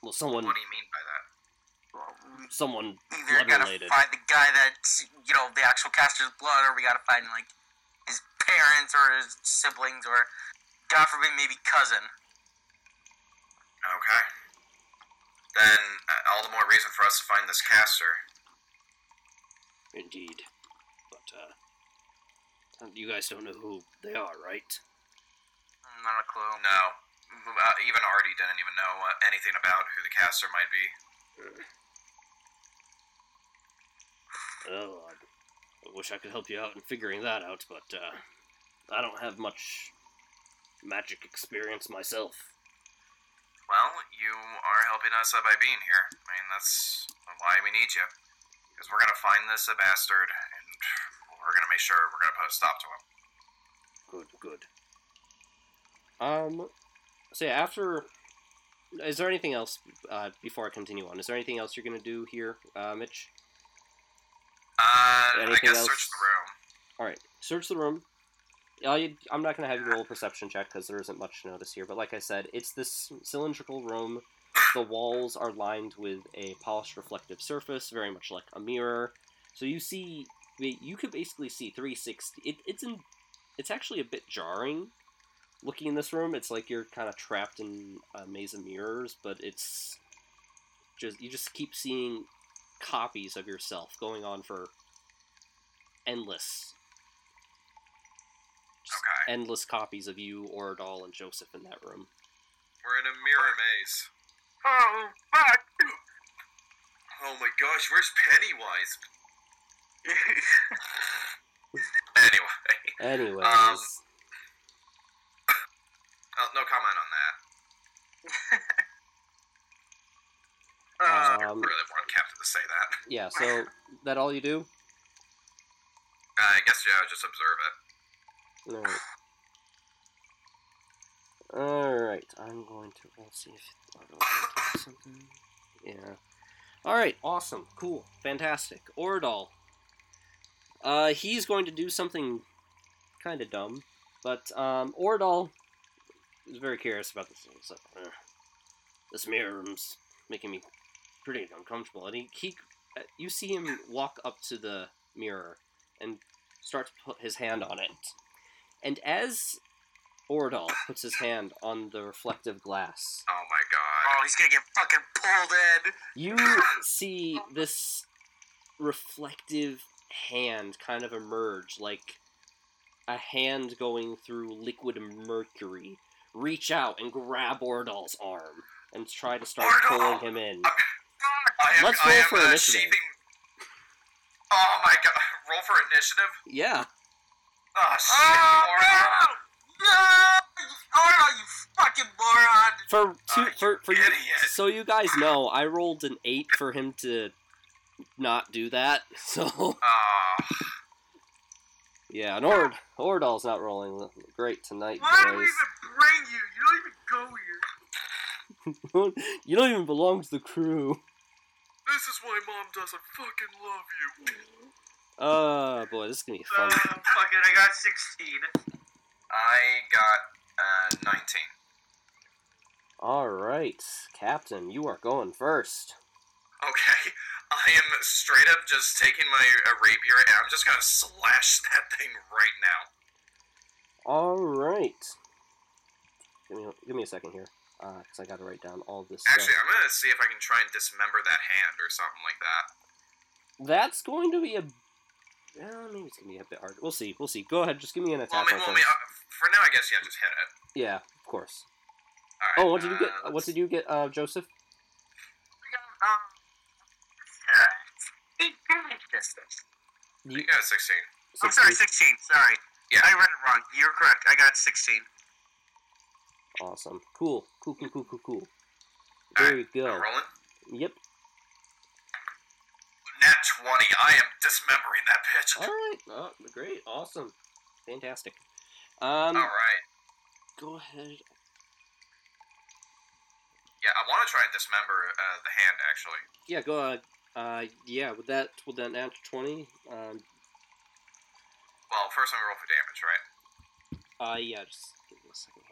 Well, someone, what do you mean by that? Someone Either blood gotta related. find the guy that's you know the actual caster's blood, or we gotta find like his parents or his siblings, or God forbid maybe cousin. Okay. Then uh, all the more reason for us to find this caster. Indeed. But, uh, you guys don't know who they are, right? Not a clue. No, uh, even Artie didn't even know uh, anything about who the caster might be. Oh, I, I wish I could help you out in figuring that out, but uh, I don't have much magic experience myself. Well, you are helping us uh, by being here. I mean, that's why we need you. Because we're gonna find this bastard, and we're gonna make sure we're gonna put a stop to him. Good, good. Um, so yeah, after, is there anything else uh, before I continue on? Is there anything else you're gonna do here, uh, Mitch? Uh, I guess else? search the room. All right, search the room. I, I'm not gonna have you roll a perception check because there isn't much to notice here. But like I said, it's this cylindrical room. The walls are lined with a polished reflective surface, very much like a mirror. So you see, you could basically see 360. It, it's in, it's actually a bit jarring. Looking in this room, it's like you're kind of trapped in a maze of mirrors, but it's just you just keep seeing copies of yourself going on for endless Okay. endless copies of you, Oradall, and Joseph in that room. We're in a mirror maze. Oh fuck! Oh my gosh, where's Pennywise? anyway, Anyways, Um, uh, no comment on that. uh, um, really want Captain to say that. yeah. So that all you do? Uh, I guess yeah, just observe it. All right. All right. I'm going to. Let's see if back to something. Yeah. All right. Awesome. Cool. Fantastic. Oradall. Uh, he's going to do something kind of dumb, but um, Oradall is very curious about this. Like, "Uh, this mirror room's making me pretty uncomfortable. And he, he uh, you see him walk up to the mirror and start to put his hand on it. And as Ordal puts his hand on the reflective glass, Oh my god. Oh, he's gonna get fucking pulled in. you see this reflective hand kind of emerge like a hand going through liquid mercury reach out and grab Ordal's arm and try to start Ordal! pulling him in. I am, Let's roll for uh, initiative. sheathing- Oh my god. Roll for initiative? Yeah. Oh shit. Oh no! Oh, you fucking moron! For two, Oh, for for you, so you guys know, I rolled an eight for him to not do that. So Oh. yeah, and Ord Ordal's not rolling great tonight, Why do we even bring you? You don't even go here. you don't even belong to the crew. This is why mom doesn't fucking love you. Oh boy, this is gonna be fun. Uh, fuck it, I got 16. I got uh 19. All right, Captain, you are going first. Okay. I am straight up just taking my uh, rapier and I'm just gonna slash that thing right now. All right. Give me, give me a second here, uh, cause I gotta write down all this stuff. Actually, I'm gonna see if I can try and dismember that hand or something like that. That's going to be a. Uh, maybe it's gonna be a bit hard. We'll see. We'll see. Go ahead. Just give me an Well, attack I mean, roll well, I mean, uh, for now, I guess yeah, just hit it. Yeah, of course. All right. Oh, what did you get? uh, What did you get, uh, Joseph? Um, eight damage distance. You, You got a 16. I'm sorry, 16. Sorry. Yeah. I read it wrong. You're correct. I got 16. Awesome. Cool. Cool. Cool. Cool. Cool. Cool. There you go. I'm rolling. Yep. Nat 20. I am dismembering that bitch. All right. Oh, great. Awesome. Fantastic. Um, All right. go ahead. Yeah, I want to try and dismember uh, the hand actually. Yeah, go ahead. Uh, yeah. With that, with that nat twenty. Um, Well, first I'm gonna roll for damage, right? uh, yeah. Just give me a second.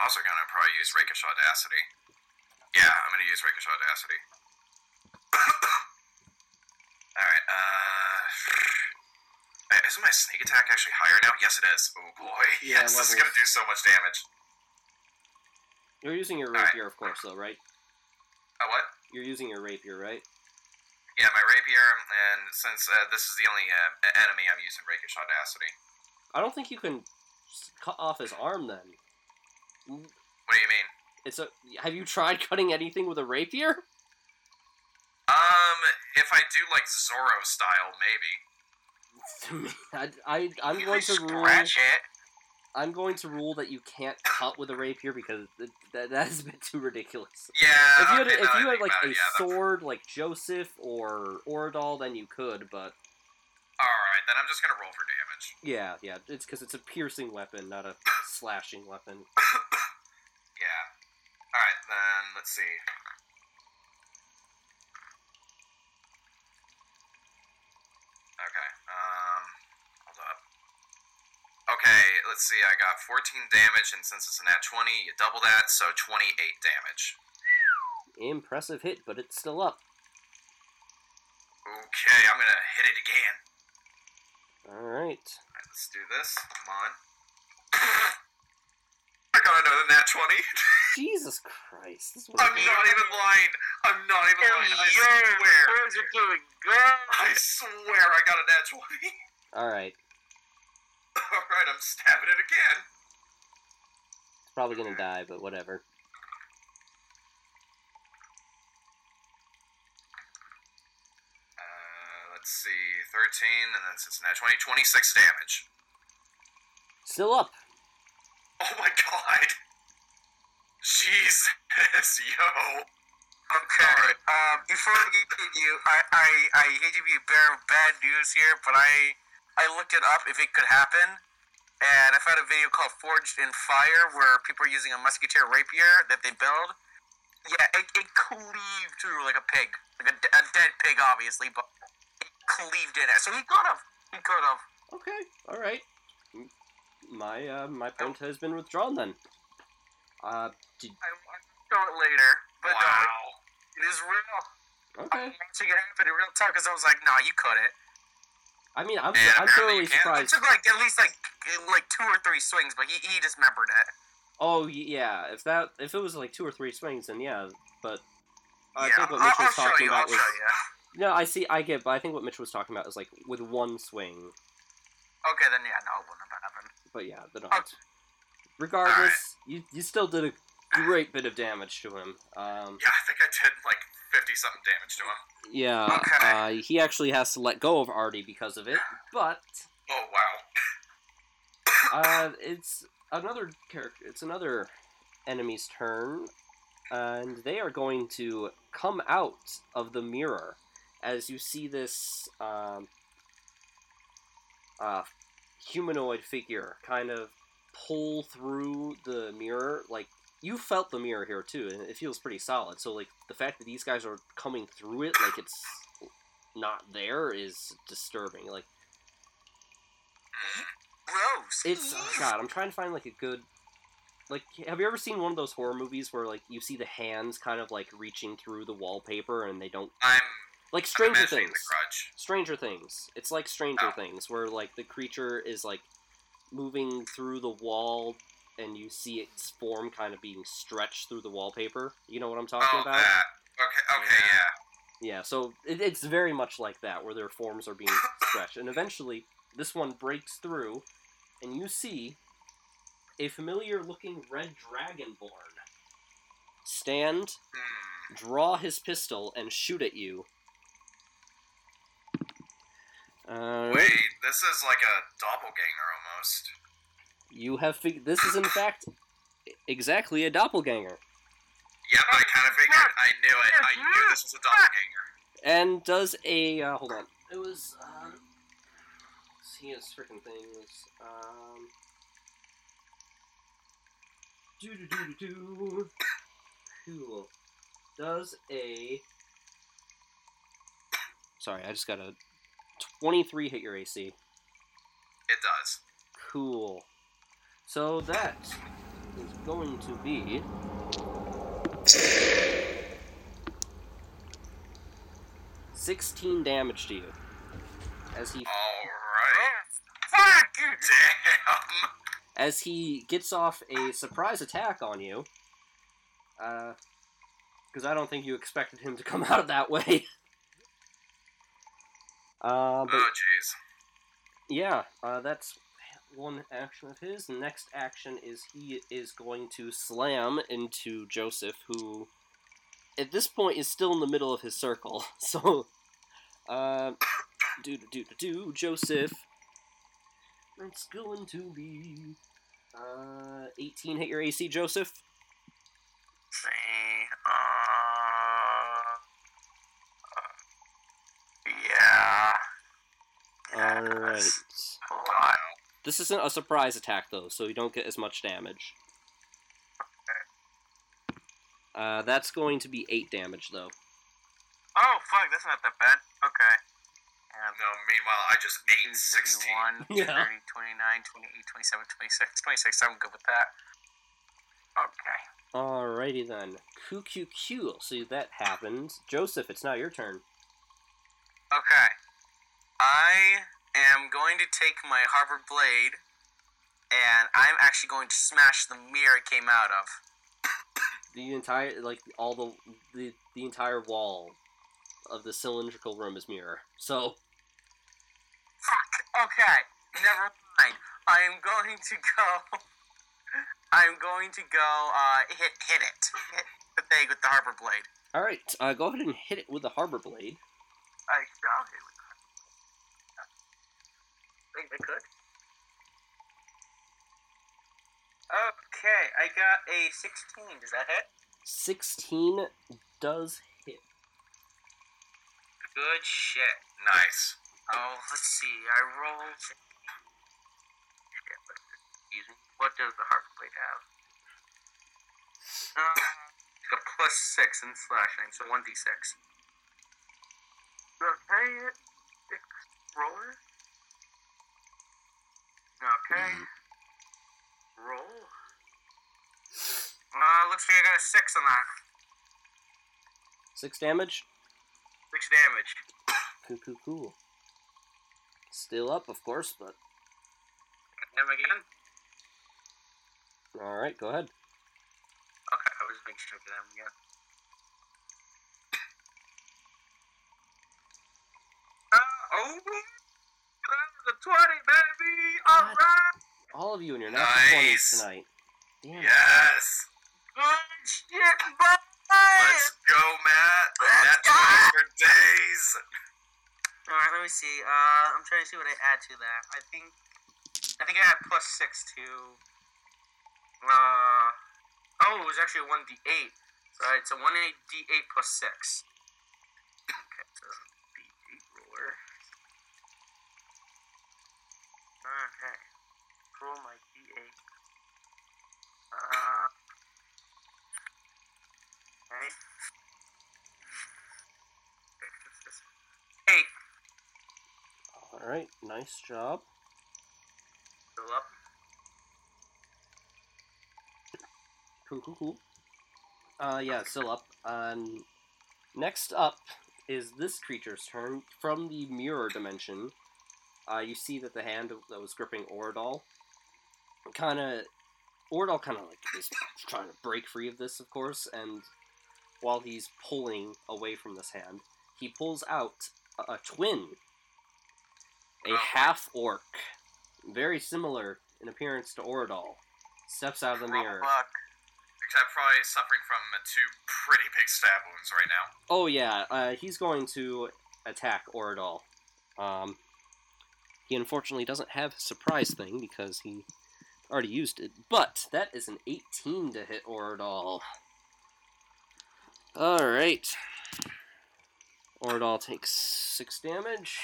I'm also gonna probably use Rakish Audacity. Yeah, I'm gonna use Rakish Audacity. Alright, uh. Isn't my sneak attack actually higher now? Yes, it is. Oh boy. Yeah, yes, this is gonna do so much damage. You're using your rapier, of course, though, right? Uh, what? You're using your rapier, right? Yeah, my rapier, and since uh, this is the only uh, enemy, I'm using Rakish Audacity. I don't think you can cut off his arm then. What do you mean? It's a. Have you tried cutting anything with a rapier? Um, if I do like Zorro style, maybe. I, I, I'm You going to rule. scratch it. I'm going to rule that you can't cut with a rapier because th- that, that is a bit too ridiculous. Yeah. If you had, okay, if you had like a it, yeah, sword like Joseph or Oradall, then you could. But Alright, then I'm just gonna roll for damage. yeah, yeah, it's because it's a piercing weapon, not a slashing weapon. Yeah. Alright, then let's see. Okay, um, hold up. Okay, let's see, I got 14 damage, and since it's a nat 20, you double that, so 28 damage. Impressive hit, but it's still up. Okay, I'm gonna hit it again. All right. Alright, let's do this. Come on. I got another nat 20. Jesus Christ. This I'm not even lying. I'm not even lying. I swear. Birds are doing good. I swear I got a nat 20. All right. Alright, I'm stabbing it again. It's probably gonna die, but whatever. Uh, let's see. 13, and then since nat 20, 26 damage. Still up. Oh my god. Jesus, yo. Okay. Uh, before we continue, I, I, I hate to be a bearer of bad news here, but I I looked it up if it could happen, and I found a video called Forged in Fire where people are using a musketeer rapier that they build. Yeah, it, it cleaved through like a pig, like a, a dead pig, obviously, but it cleaved in it. So he could have. He could have. Okay. All right. M- My uh, my point has been withdrawn then. Uh, did, I, I'll show it later. But happen, Wow. though. It is real. Okay. I'm watching it happen in real time because I was like, nah, you couldn't. I mean, I'm, Yeah, I'm apparently thoroughly you. It took like at least like like two or three swings, but he, he dismembered it. Oh yeah, if that if it was like two or three swings, then yeah. But I yeah, think what I'll, Mitch I'll was show talking you. about I'll was show you. no. I see, I get, but I think what Mitch was talking about is like with one swing. Okay, then yeah, no, it wouldn't have happened. But yeah, the not. Regardless, you you still did a great bit of damage to him. Um, Yeah, I think I did like fifty something damage to him. yeah, Okay. uh, he actually has to let go of Artie because of it. But Oh wow. uh, it's another character. It's another enemy's turn, and they are going to come out of the mirror as you see this um, uh, humanoid figure kind of pull through the mirror. Like you felt the mirror here too, and it feels pretty solid. So like the fact that these guys are coming through it, like it's not there, is disturbing. Like Gross. It's oh God. I'm trying to find like a good. Like, have you ever seen one of those horror movies where like you see the hands kind of like reaching through the wallpaper and they don't I'm, like Stranger Things? Stranger Things. It's like Stranger Oh. Things where like the creature is like moving through the wall and you see its form kind of being stretched through the wallpaper. You know what I'm talking Oh, about? that. Okay. Okay. Yeah. Yeah, so it, it's very much like that, where their forms are being stretched. And eventually, this one breaks through, and you see a familiar looking red dragonborn stand. Hmm. draw his pistol, and shoot at you. Uh, Wait, this is like a doppelganger almost. You have fig- this is in fact exactly a doppelganger. Yep, I kind of figured. I knew it. I knew this was a doppelganger. And does a uh, hold on? It was. Um, see his freaking thing. Um, do do do do do. Cool. Does a. Sorry, I just gotta 23 hit your AC? It does. Cool. So that is going to be. Sixteen damage to you. As he. All right. Fuck you, damn. As he gets off a surprise attack on you. Uh, because I don't think you expected him to come out of that way uh, but Oh jeez. yeah, uh, that's one action of his. The next action is he is going to slam into Joseph, who at this point is still in the middle of his circle. So, uh, do do do do Joseph. It's going to be uh 18 hit your AC, Joseph. See, uh, yeah. All right. Yes. A lot. This isn't a surprise attack though, so you don't get as much damage. Uh, that's going to be eight damage though. Oh, fuck, that's not that bad. Okay. Um, No, meanwhile, I just ate 16. 31, Yeah. 30, 29, 28, 27, 26. 26, I'm good with that. Okay. Alrighty then. QQQ. So that happens. Joseph, it's now your turn. Okay. I am going to take my Harbor blade, and I'm actually going to smash the mirror it came out of. The entire, like, all the, the, the entire wall of the cylindrical room is mirror. So, Fuck. Okay. Never mind. I am going to go. I'm going to go. Uh, hit hit it. Hit the thing with the Harbor blade. alright, uh, go ahead and hit it with the harbor blade. I shall hit it Think could. Okay, I got a 16. Does that hit? 16 does hit. Good shit. Nice. Oh, let's see. I rolled. Shit, what- Excuse me. What does the heart blade have? Uh, a plus six in slashing, so one d six. Okay, six roller. Okay. Roll. Uh, looks like I got a six on that. Six damage. Six damage. Cool, cool, cool. Still up, of course, but Him again. all right. Go ahead. Okay, I was making sure for them again. Uh, oh, the twenty, baby. All God. right. All of you in your natural Nice. 20s tonight. Damn. Yes! Good shit, boy. Let's go, Matt! Nat 20s for days! All right, let me see. Uh, I'm trying to see what I add to that. I think, I think I had plus six to. Uh, oh, it was actually a one d8. All right, So one eight d8 plus six. Okay, so d8 roller. Okay, roll my d8. Uh, okay. Eight. All right. Nice job. Fill up. Cool, cool, cool. Uh, yeah, still up. Um, next up is this creature's turn. From the mirror dimension, uh, you see that the hand that was gripping Oradall kind of. Oradall kind of like is trying to break free of this, of course, and while he's pulling away from this hand, he pulls out a, a twin, a half orc, very similar in appearance to Oradall, steps out of the mirror. Fuck. Except probably suffering from uh, two pretty big stab wounds right now. Oh yeah, uh, he's going to attack Oradall. Um, he unfortunately doesn't have surprise thing because he already used it. But that is an 18 to hit Oradall. All right. Oradall takes six damage.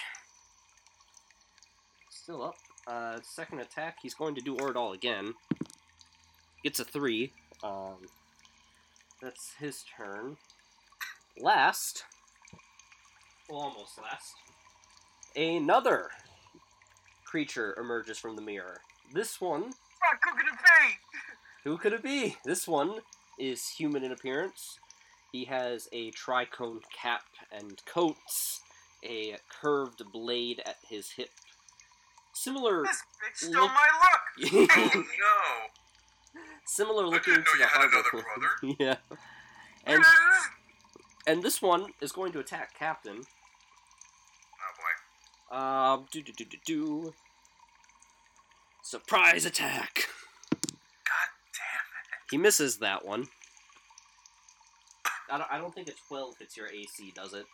Still up. Uh, second attack, he's going to do Oradall again. Gets a three. Um, that's his turn. Last, well, almost last, another creature emerges from the mirror. This one, Fuck, who could it be? who could it be? This one is human in appearance. He has a tricorn cap and coats, a curved blade at his hip. Similar, This bitch Look- my look. Oh no! similar looking to the had harbor. another Queen. yeah, and and this one is going to attack Captain. Oh boy. Um, do do do do do. Surprise attack. God damn it. He misses that one. I don't, I don't think a 12 hits your AC, does it?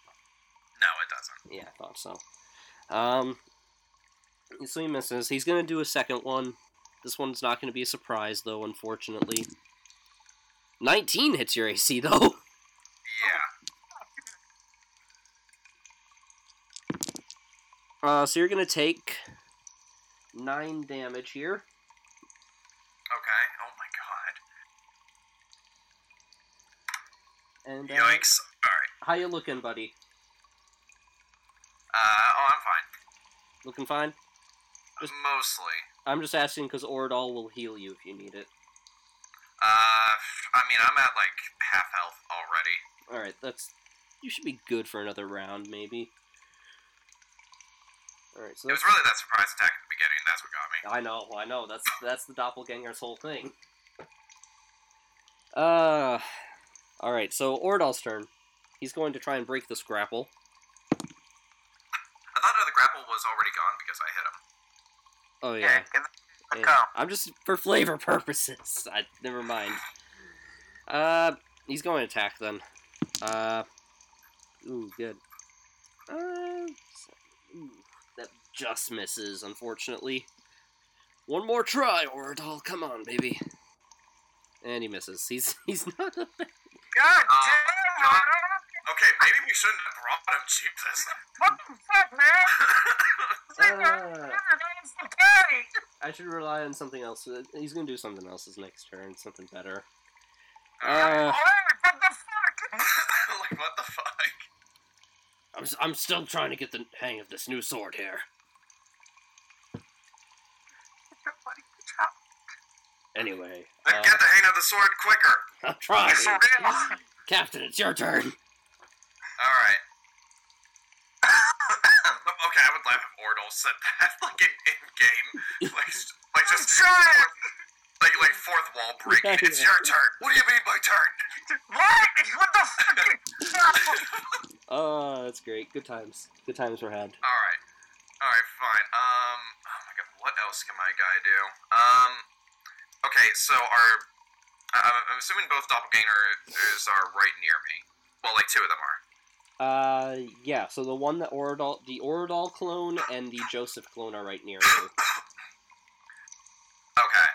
No, it doesn't. Yeah, I thought so. Um, so he misses. He's gonna do a second one. This one's not gonna be a surprise, though, unfortunately. 19 hits your AC, though. Yeah. Uh, so you're gonna take 9 damage here. Okay. Oh my god. And, uh, Yikes. Alright. how you looking, buddy? Uh, oh, I'm fine. Looking fine? Just- Mostly. I'm just asking because Oradall will heal you if you need it. Uh, I mean, I'm at like half health already. Alright, that's. You should be good for another round, maybe. Alright, so It was really that surprise attack at the beginning. That's what got me. I know, I know. That's that's the doppelganger's whole thing. Uh. Alright, so Ordal's turn. He's going to try and break this grapple. I thought the grapple was already gone because I hit him. Oh, Yeah, yeah. give it a yeah. I'm just for flavor purposes. I never mind. Uh, he's going to attack then. Uh, ooh, good. Uh, ooh, just misses, unfortunately. One more try, Oradall. Come on, baby. And he misses. He's he's not a bad. God Oh, damn, God. Arnold! Okay, maybe we shouldn't have brought him. Jesus. What the fuck, man? Uh, That's the carry. I should rely on something else. Uh, He's gonna do something else his next turn. Something better. Alright. Uh, What the fuck? like, what the fuck? I'm s- I'm still trying to get the hang of this new sword here. Anyway, Then uh, get the hang of the sword quicker. I'm trying. Captain, it's your turn. All right. okay, I would laugh if Oradall said that, like in, in game, like, like just trying. like like fourth wall breaking. Yeah, It's yeah. your turn. What do you mean my turn? What? What the fuck? Oh, that's great. Good times. Good times were had. All right, all right, fine. Um, oh my god, what else can my guy do? Um, okay, so our, I- I'm assuming both doppelgangers are right near me. Well, like two of them are. Uh, yeah. So the one that Oradall, the Oradall clone, and the Joseph clone are right near you. Okay.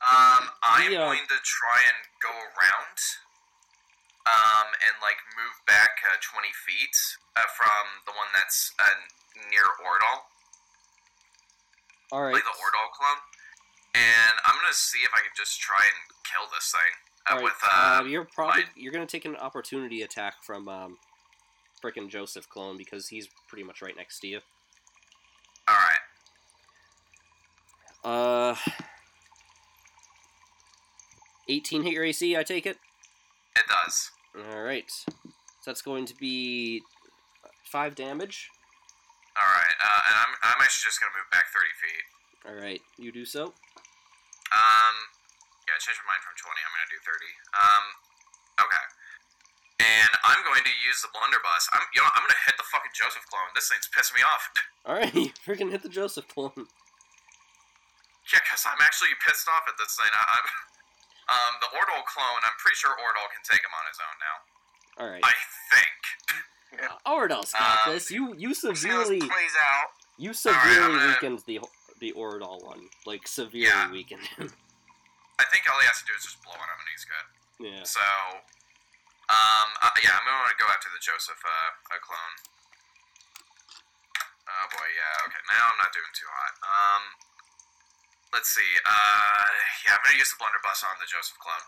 Um, I'm uh, going to try and go around, um, and like move back uh, 20 feet uh, from the one that's uh, near Oradall, All right. like the Oradall clone. And I'm gonna see if I can just try and kill this thing uh, right. with uh, uh, you're probably my- you're gonna take an opportunity attack from um, frickin' Joseph clone because he's pretty much right next to you. all right. Uh, 18 hit your AC. I take it. It does. All right. So that's going to be five damage. All right. Uh, and I'm I'm actually just gonna move back 30 feet. All right, you do so. Um, yeah, I changed my mind from 20. I'm going to do 30. Um, okay. And I'm going to use the blunderbuss. I'm, you know, I'm going to hit the fucking Joseph clone. This thing's pissing me off. All right, you freaking hit the Joseph clone. yeah, because I'm actually pissed off at this thing. I, I'm, um, the Oradall clone, I'm pretty sure Oradall can take him on his own now. All right, I think. Oradall's got Um, this. You you See how severely this plays out. you All right, I'm severely gonna- weakened the the Oradall one. Like severely Yeah. weakened him. I think all he has to do is just blow on him and he's good. yeah. So, um, uh, yeah, I'm going to go after the Joseph uh, clone. Oh boy, yeah, okay, now I'm not doing too hot. Um, let's see, uh, yeah, I'm going to use the blunderbuss on the Joseph clone.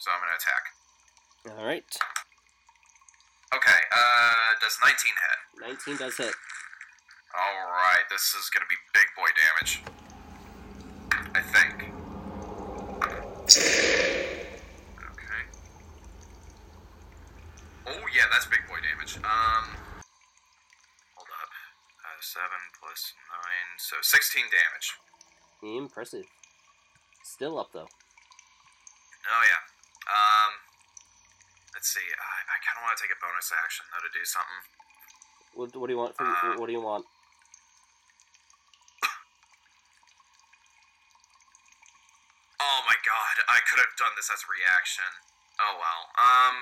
So I'm going to attack. All right, Okay, uh, does 19 hit? 19 does hit. Alright, this is going to be big boy damage. I think. Okay. Oh, yeah, that's big boy damage. Um, hold up. Uh, 7 plus 9, so 16 damage. Impressive. Still up though. Oh, yeah. Um, let's see. I, I kind of want to take a bonus action, though, to do something. What, what do you want? For, Uh, what do you want? Oh my god, I could have done this as a reaction. Oh well. Um,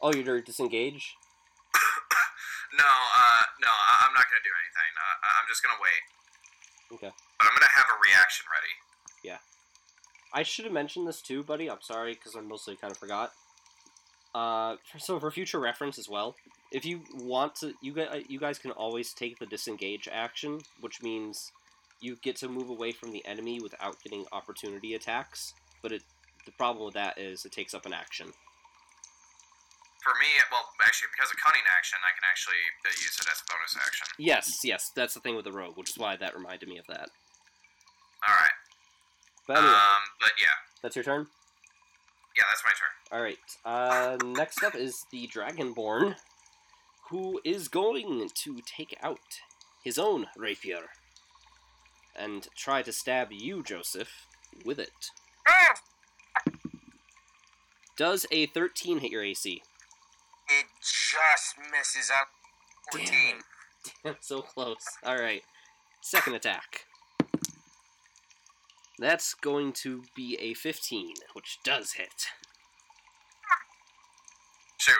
Oh, you're disengage. no, uh, no, I- I'm not gonna do anything. Uh, I- I'm just gonna wait. Okay. But I'm gonna have a reaction ready. Yeah. I should have mentioned this too, buddy. I'm sorry because I mostly kind of forgot. Uh, for, so for future reference as well, if you want to, you guys, you guys can always take the disengage action, which means you get to move away from the enemy without getting opportunity attacks. But it, the problem with that is it takes up an action. For me, well, actually, because of cunning action, I can actually uh, use it as a bonus action. Yes, yes, that's the thing with the rogue, which is why that reminded me of that. All right. But anyway, Um, but yeah, that's your turn. yeah, that's my turn. All right. Uh, next up is the Dragonborn, who is going to take out his own rapier and try to stab you, Joseph, with it. Ah! Does a 13 hit your AC? It just misses up. 14. Damn, so close. All right. Second attack. That's going to be a 15, which does hit. Shoot.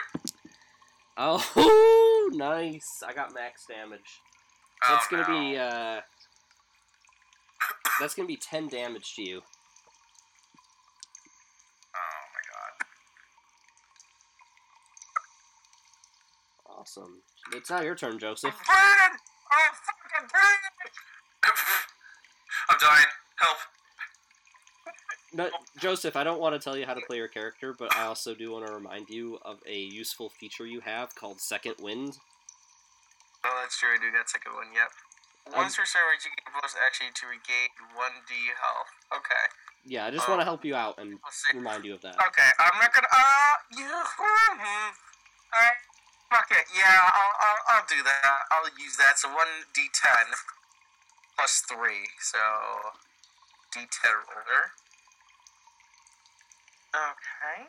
Oh, nice. I got max damage. Oh, That's gonna no. be uh That's gonna be ten damage to you. Oh my god. Awesome. It's not your turn, Joseph. Brandon! Oh, fucking Brandon! I'm dying. Help. No, Joseph, I don't want to tell you how to play your character, but I also do want to remind you of a useful feature you have called Second Wind. Oh, that's true. I do got second wind. Yep. Um, Once per server, you get plus actually to regain one D health. Okay. Yeah, I just Oh. want to help you out and remind you of that. Okay, I'm not gonna. Uh, you. Alright. Fuck it. Yeah, I'll, I'll, I'll do that. I'll use that. So 1d10 plus 3. So d10 roller. Okay.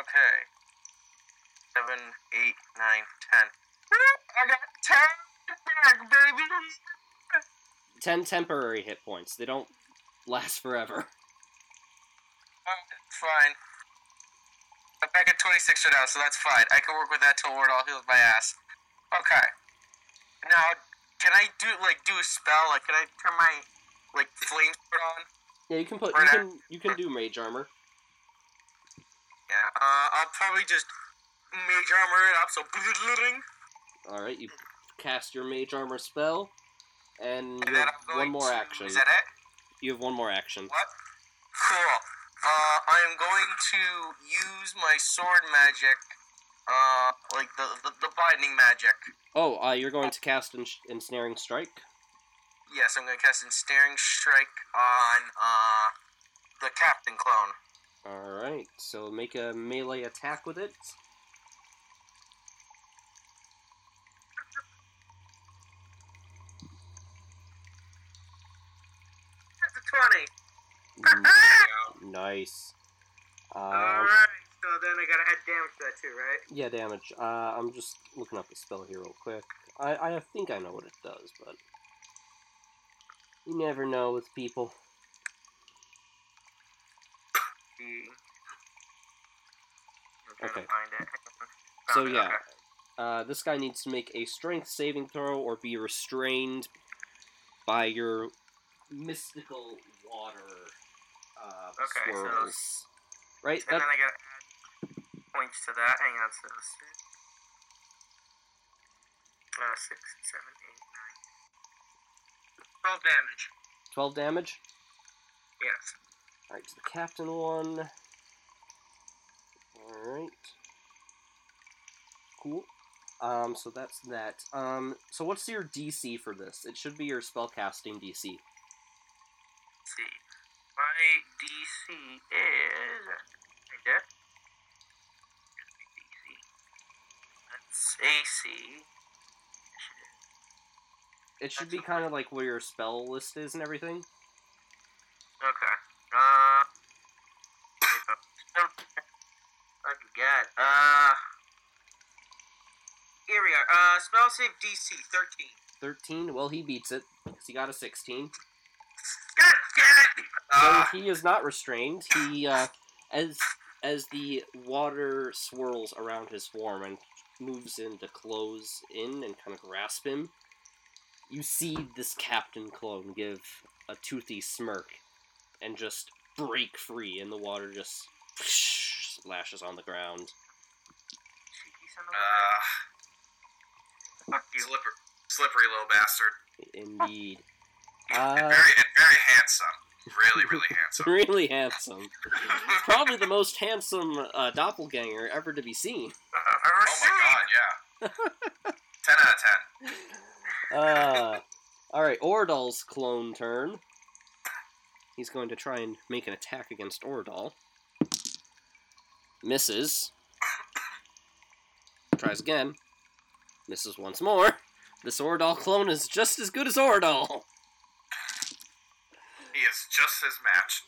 Okay. 7, 8, 9, 10. I got 10 back, baby! Ten temporary hit points. They don't last forever. Uh, fine. I'm back at 26 right now, so that's fine. I can work with that till Wardall heals my ass. Okay. Now, can I do like do a spell? Like, can I turn my like flame sword on? Yeah, you can put Or you can you can do mage armor. Yeah. Uh, I'll probably just mage armor it up. So. All right, you cast your mage armor spell, and And one more to, action. Is that it? You have one more action. What? Cool. Uh, I am going to use my sword magic. Uh, like the the, the binding magic. Oh, uh, you're going to cast ens- ensnaring strike. Yes, I'm gonna cast ensnaring strike on uh the captain clone. All right, so make a melee attack with it. That's a twenty. Mm, nice. Uh, Alright, so then I gotta add damage to that too, right? yeah, damage. Uh, I'm just looking up the spell here real quick. I, I think I know what it does, but you never know with people. Okay. to find it. So yeah, okay. uh, this guy needs to make a strength saving throw or be restrained by your mystical water uh, Okay, so- right? And That, then I gotta add points to that. Hang on, so six, uh, six, seven, eight, nine. Twelve damage. twelve damage. Yes. All right, to the captain one. All right. Cool. Um, so that's that. Um, so what's your DC for this? It should be your spellcasting DC. Let's see. My DC is. Right there. DC. That's AC. It should be kind of like where your spell list is and everything. Okay. Uh. I forgot. Uh. Here we are. Uh, spell save DC 13. 13. Well, he beats it because he got a 16. God damn it! So Uh, he is not restrained. He, uh, as as the water swirls around his form and moves in to close in and kind of grasp him, you see this captain clone give a toothy smirk and just break free, and the water just splashes on the ground. Cheeky son of a uh. Fuck you. slippery, slippery little bastard. Indeed. And Uh, very and very handsome. Really, really handsome. really handsome. Probably the most handsome uh, doppelganger ever to be seen. Oh my god, yeah. ten out of ten. Uh, all right, Oradall's clone turn. He's going to try and make an attack against Oradall. Misses. Tries again. Misses once more. This Oradall clone is just as good as Oradall. He is just as matched.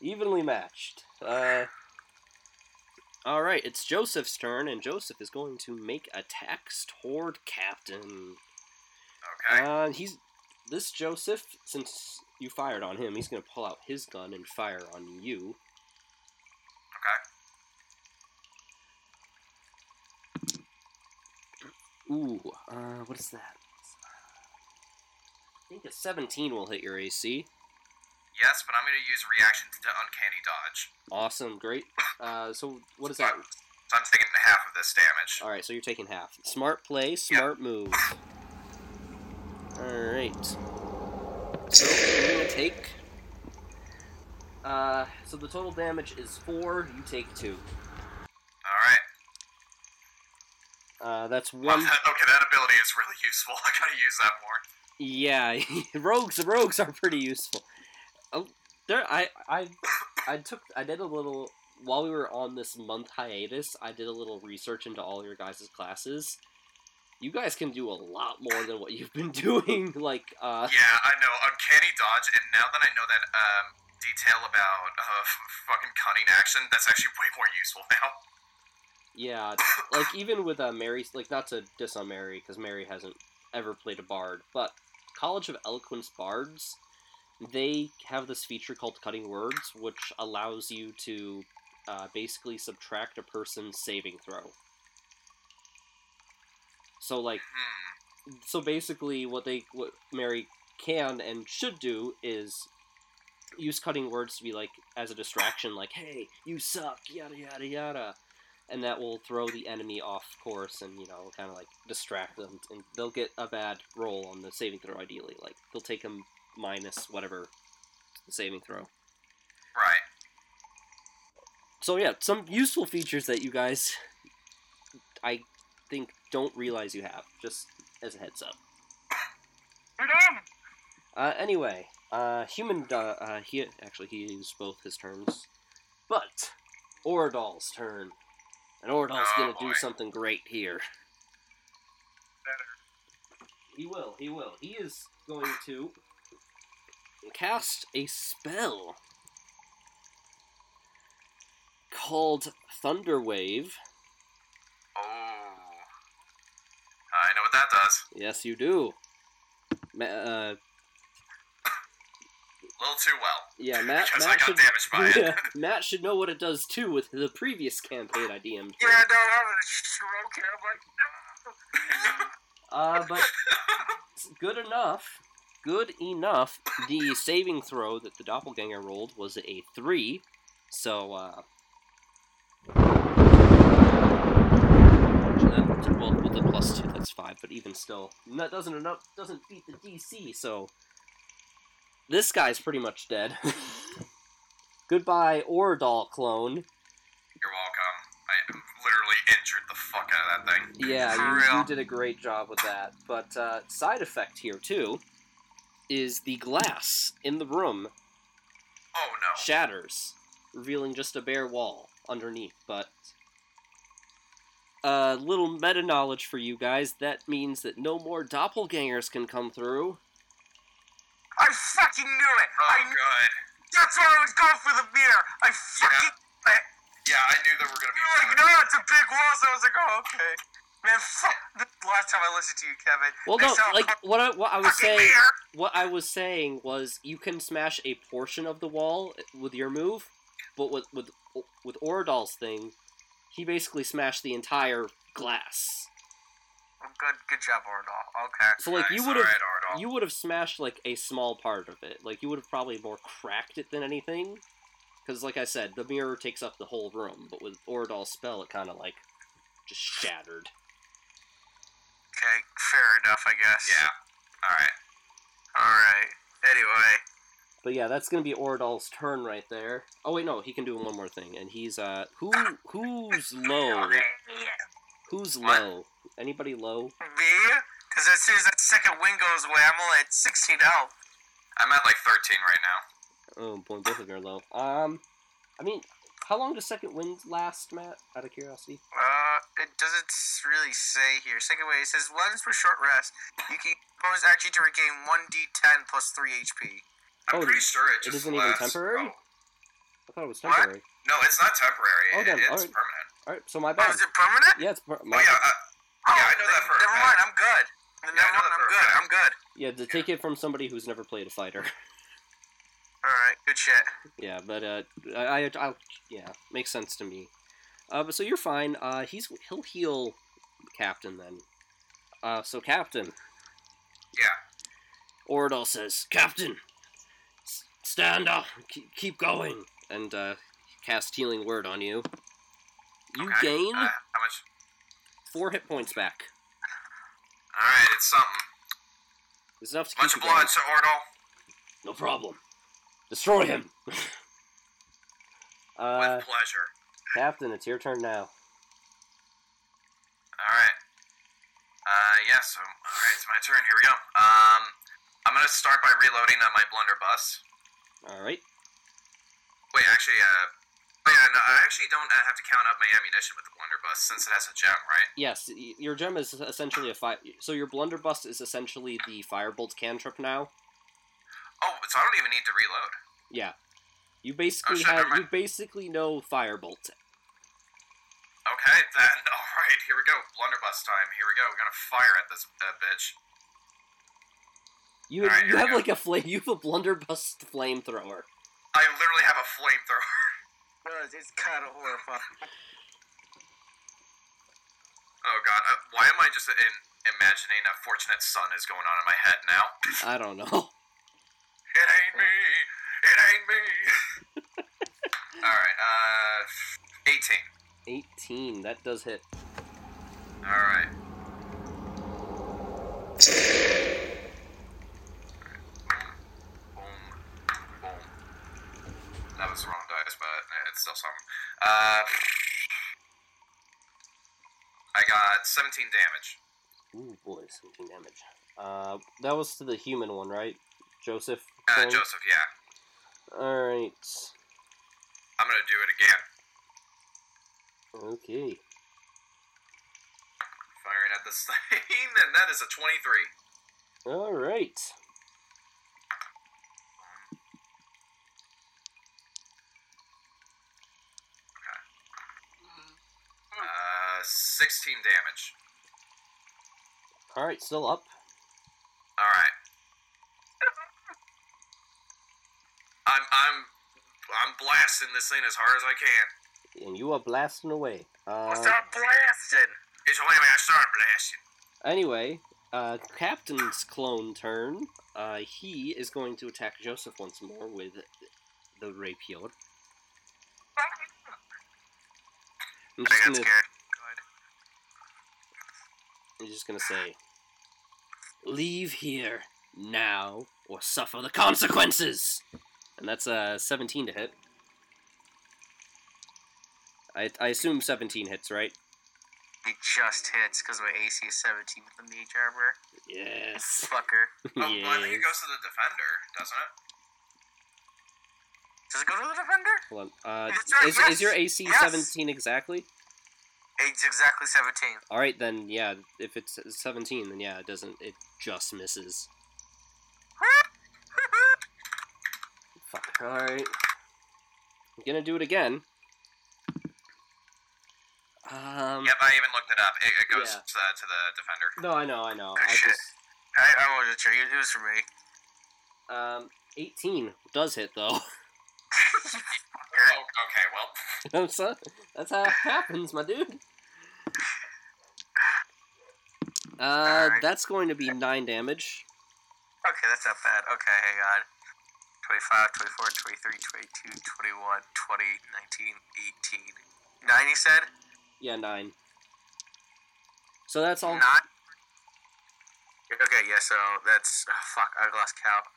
Evenly matched. Uh, all right, it's Joseph's turn, and Joseph is going to make attacks toward Captain. Okay. Uh, he's this Joseph. Since you fired on him, he's gonna pull out his gun and fire on you. Okay. Ooh, uh, what is that? I think a 17 will hit your AC. Yes, but I'm going to use reaction to uncanny dodge. Awesome, great. Uh, so what is that? So I'm taking half of this damage. All right, so you're taking half. Smart play, smart move. All right. So you're gonna take. Uh, so the total damage is four. You take two. All right. Uh, that's one. that- okay, that ability is really useful. I gotta use that more. Yeah, rogues. Rogues are pretty useful. Oh, there. I I I took. I did a little while we were on this month hiatus, I did a little research into all your guys' classes. You guys can do a lot more than what you've been doing. Like, uh, Yeah, I know. Uncanny dodge, and now that I know that um, detail about uh, fucking cunning action, that's actually way more useful now. yeah, like even with uh, Mary, like not to diss on Mary because Mary hasn't ever played a bard, but College of Eloquence bards, they have this feature called Cutting Words, which allows you to uh, basically subtract a person's saving throw. So like so basically what they what Mary can and should do is use cutting words to be like as a distraction like hey you suck yada yada yada and that will throw the enemy off course and you know kind of like distract them and they'll get a bad roll on the saving throw ideally like they'll take them minus whatever the saving throw Right. so yeah some useful features that you guys i think don't realize you have just as a heads up Uh, anyway, uh, human. Uh, uh, he actually he used both his turns, but Oradall's turn, and Oradall's Oh, gonna boy. do something great here. Better. He will. He will. He is going to cast a spell called Thunder Wave. Oh. I know what that does. Yes, you do. Ma- uh, A little too well. yeah, Matt. Matt got should, damaged by it. Yeah, Matt should know what it does too with the previous campaign I DM'd. Yeah, no, I'm gonna stroke. I'm like, no. Uh, but good enough. Good enough. The saving throw that the doppelganger rolled was a three, so uh. Well, with the plus two, that's five. But even still, that doesn't enough doesn't beat the DC. So this guy's pretty much dead. Goodbye, Oradall clone. You're welcome. I literally injured the fuck out of that thing. Yeah, you, you did a great job with that. But uh, side effect here too is the glass in the room Oh no. shatters, revealing just a bare wall underneath. But a little meta knowledge for you guys. That means that no more doppelgangers can come through. I fucking knew it. Oh I, good. that's why I was going for the beer. I fucking. Yeah, I knew there were gonna be. You're like, no, it's a big wall. So I was like, oh, okay. Man, fuck. The last time I listened to you, Kevin. Well, no, like what I what I was saying. What I was saying was you can smash a portion of the wall with your move, but with with with Oradall's thing, he basically smashed the entire glass. Oh, good, good job, Oradall. Okay. So like Nice, you would have Ardal. you would have smashed like a small part of it. Like you would have probably more cracked it than anything. Because like I said, the mirror takes up the whole room, but with Oradall's spell, it kind of like just shattered. Okay, fair enough, I guess. Yeah. All right. All right. Anyway, But yeah, that's gonna be Oradall's turn right there. Oh wait, no, he can do one more thing, and he's uh who who's low? Who's What? low? Anybody low? me? Because as soon as that second wind goes away, I'm only at 16 health. I'm at like 13 right now. Oh boy, both of you are low. Um, I mean, how long does second wind last, Matt? Out of curiosity. Uh, it doesn't really say here. Second wind, it says once for short rest, you can bonus actually to regain 1d10 plus 3 HP. I'm Oh, pretty sure it it just isn't even temporary? Oh. I thought it was What? temporary. No, it's not temporary. Oh, It- then, it's alright. permanent. All right, so my Oh, bad. is it permanent? Yeah, it's per- Oh my yeah. Uh, Oh, Yeah, I know that for a Never mind, I'm good. Yeah, never mind, I'm good. I'm good. yeah to take it from somebody who's never played a fighter. Alright, good shit. yeah, but uh, I, I, I'll, yeah, makes sense to me. Uh, but so you're fine. Uh, he's he'll heal Captain then. Uh, so Captain. Yeah. Oradall says, Captain, stand up, keep, going, and uh, cast healing word on you. You okay. gain Uh, how much? four hit points back. All right, it's something. It's enough to Bunch keep of blood, Sir Oradall. No problem. Destroy him. uh, With pleasure. Captain, it's your turn now. All right. Uh, yeah. So, all right, it's my turn. Here we go. Um, I'm gonna start by reloading on my blunderbuss. All right. Wait, actually, uh, Oh, yeah, no, I actually don't uh, have to count up my ammunition with the blunderbuss since it has a gem, right? Yes, your gem is essentially a fire. So your blunderbuss is essentially the firebolt cantrip now. Oh, so I don't even need to reload. Yeah, you basically shit, have you basically know firebolt. Okay, then. All right, here we go. Blunderbuss time. Here we go. We're gonna fire at this uh, bitch. You Alright, you have like a flame. You have a blunderbuss flamethrower. I literally have a flamethrower. It's- It's kind of horrifying. Oh god, uh, why am I just in, imagining a fortunate son is going on in my head now? I don't know. It ain't me. Ain't me. All right, uh, eighteen. Eighteen. That does hit. All right. Boom, boom. That was the wrong dice, but it's still something. Uh, I got 17 damage. Ooh boy, seventeen damage. Uh, that was to the human one, right? Joseph. Uh, Joseph, yeah. All right. I'm gonna do it again. Okay. Firing at this thing, and that is a 23. All right. Uh, 16 damage. All right. Still up. All right. I'm I'm I'm blasting this thing as hard as I can. and you are blasting away. Uh, Stop blasting! It's only when I start blasting. anyway, uh, Captain's clone turn. Uh, he is going to attack Joseph once more with the rapier. I'm I just gonna. I'm just gonna say, leave here now or suffer the consequences. And that's uh 17 to hit. I, I assume 17 hits, right? It just hits because my AC is 17 with the mage armor. Yes. Fucker. Oh, well, I think it goes to the defender, doesn't it? Does it go to the defender? Hold on. Uh, right, is, is your AC yes. 17 exactly? It's exactly 17. All right, then yeah. If it's 17, then yeah, it doesn't. It just misses. Fuck. All right. I'm gonna do it again. Um. Yep, I even looked it up. It, it goes Yeah. uh, to the defender. No, I know, I know. Good I shit. just I, I wasn't sure. It was for me. um 18 does hit though. Oh, okay, well. that's, uh, that's how it happens, my dude. Uh, Alright. that's going to be nine damage. Okay, that's not bad. Okay, hang on. 25, 24, 23, 22, 21, 20, 19, 18. 9, you said? Yeah, nine. So that's all. 9? Okay, yeah, so that's. Oh, fuck, I lost count.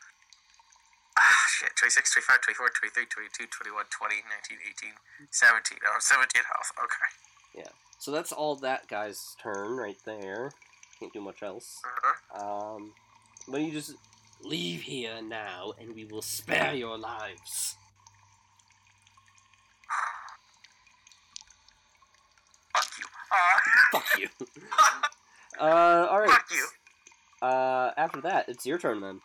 Ah, shit. 26, 25, 24, 23, 22, 21, 20, 19, 18, 17. Oh, 17 health. Okay. Yeah. So that's all that guy's turn right there. Can't do much else. Uh-huh. Um, but you just leave here now, and we will spare your lives. Fuck you. Uh, Fuck you. uh, all right. Fuck you. Uh, after that, it's your turn then.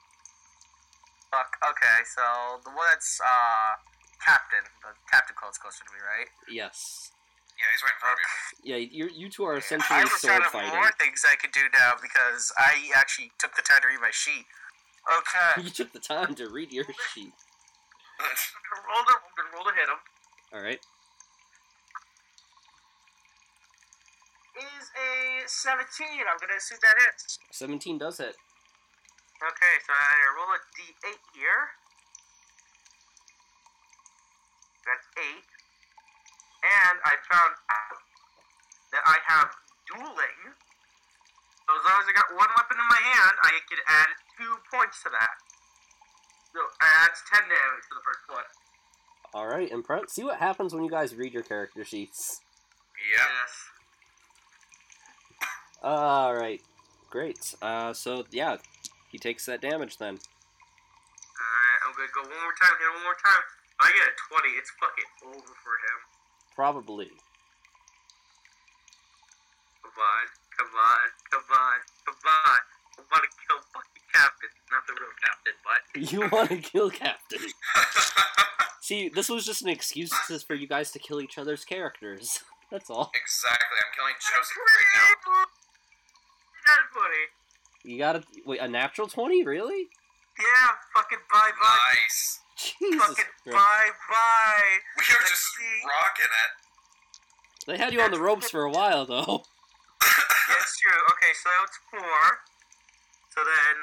fuck. Okay, so the one that's, uh, Captain. The Captain clone's closer to me, right? Yes. Yeah, he's right in front of you. Yeah, you you two are I essentially was sword out of fighting. more things I could do now because I actually took the time to read my sheet. Okay. You took the time to read your sheet. roll to, I'm gonna roll to hit him. All right. Is a 17. I'm gonna assume that hits. 17 does hit. Okay, so I roll a d8 here. That's 8. And I found out that I have dueling. So as long as I got one weapon in my hand, I can add 2 points to that. So that's 10 damage to the first one. All right, and pre- see what happens when you guys read your character sheets. Yeah. Yes. All right, great. Uh, so yeah, he takes that damage then. Alright, I'm gonna go one more time, hit one more time. I get a 20, it's fucking over for him. Probably. Come on, come on, come on, come on. I want to kill fucking Captain. Not the real Captain, but. You want to kill Captain. See, this was just an excuse for you guys to kill each other's characters. That's all. exactly. I'm killing Joseph right now. That's funny. You gotta wait a natural twenty, really? Yeah, fucking bye bye. Nice. Jesus Fucking Christ. bye bye. We are just rocking it. They had you on the ropes for a while, though. That's true. Okay, so that's four. So then,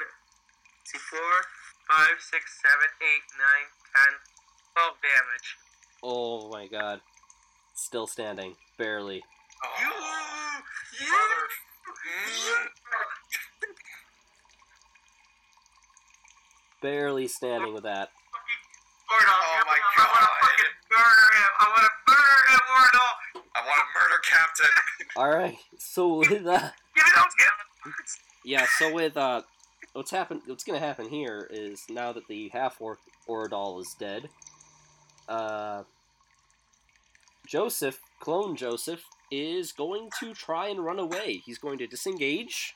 let's see, four, five, six, seven, eight, nine, ten, twelve damage. Oh my god. Still standing, barely. Oh, You, you, mother. you. Barely standing with that. Oh my god. I want to fucking murder him. I want to murder him, Mordor. I want to murder Captain. Alright, so with uh Give me those kills. yeah, so with uh what's happen what's gonna happen here is now that the half orc Oradall is dead, uh Joseph, clone Joseph, is going to try and run away. He's going to disengage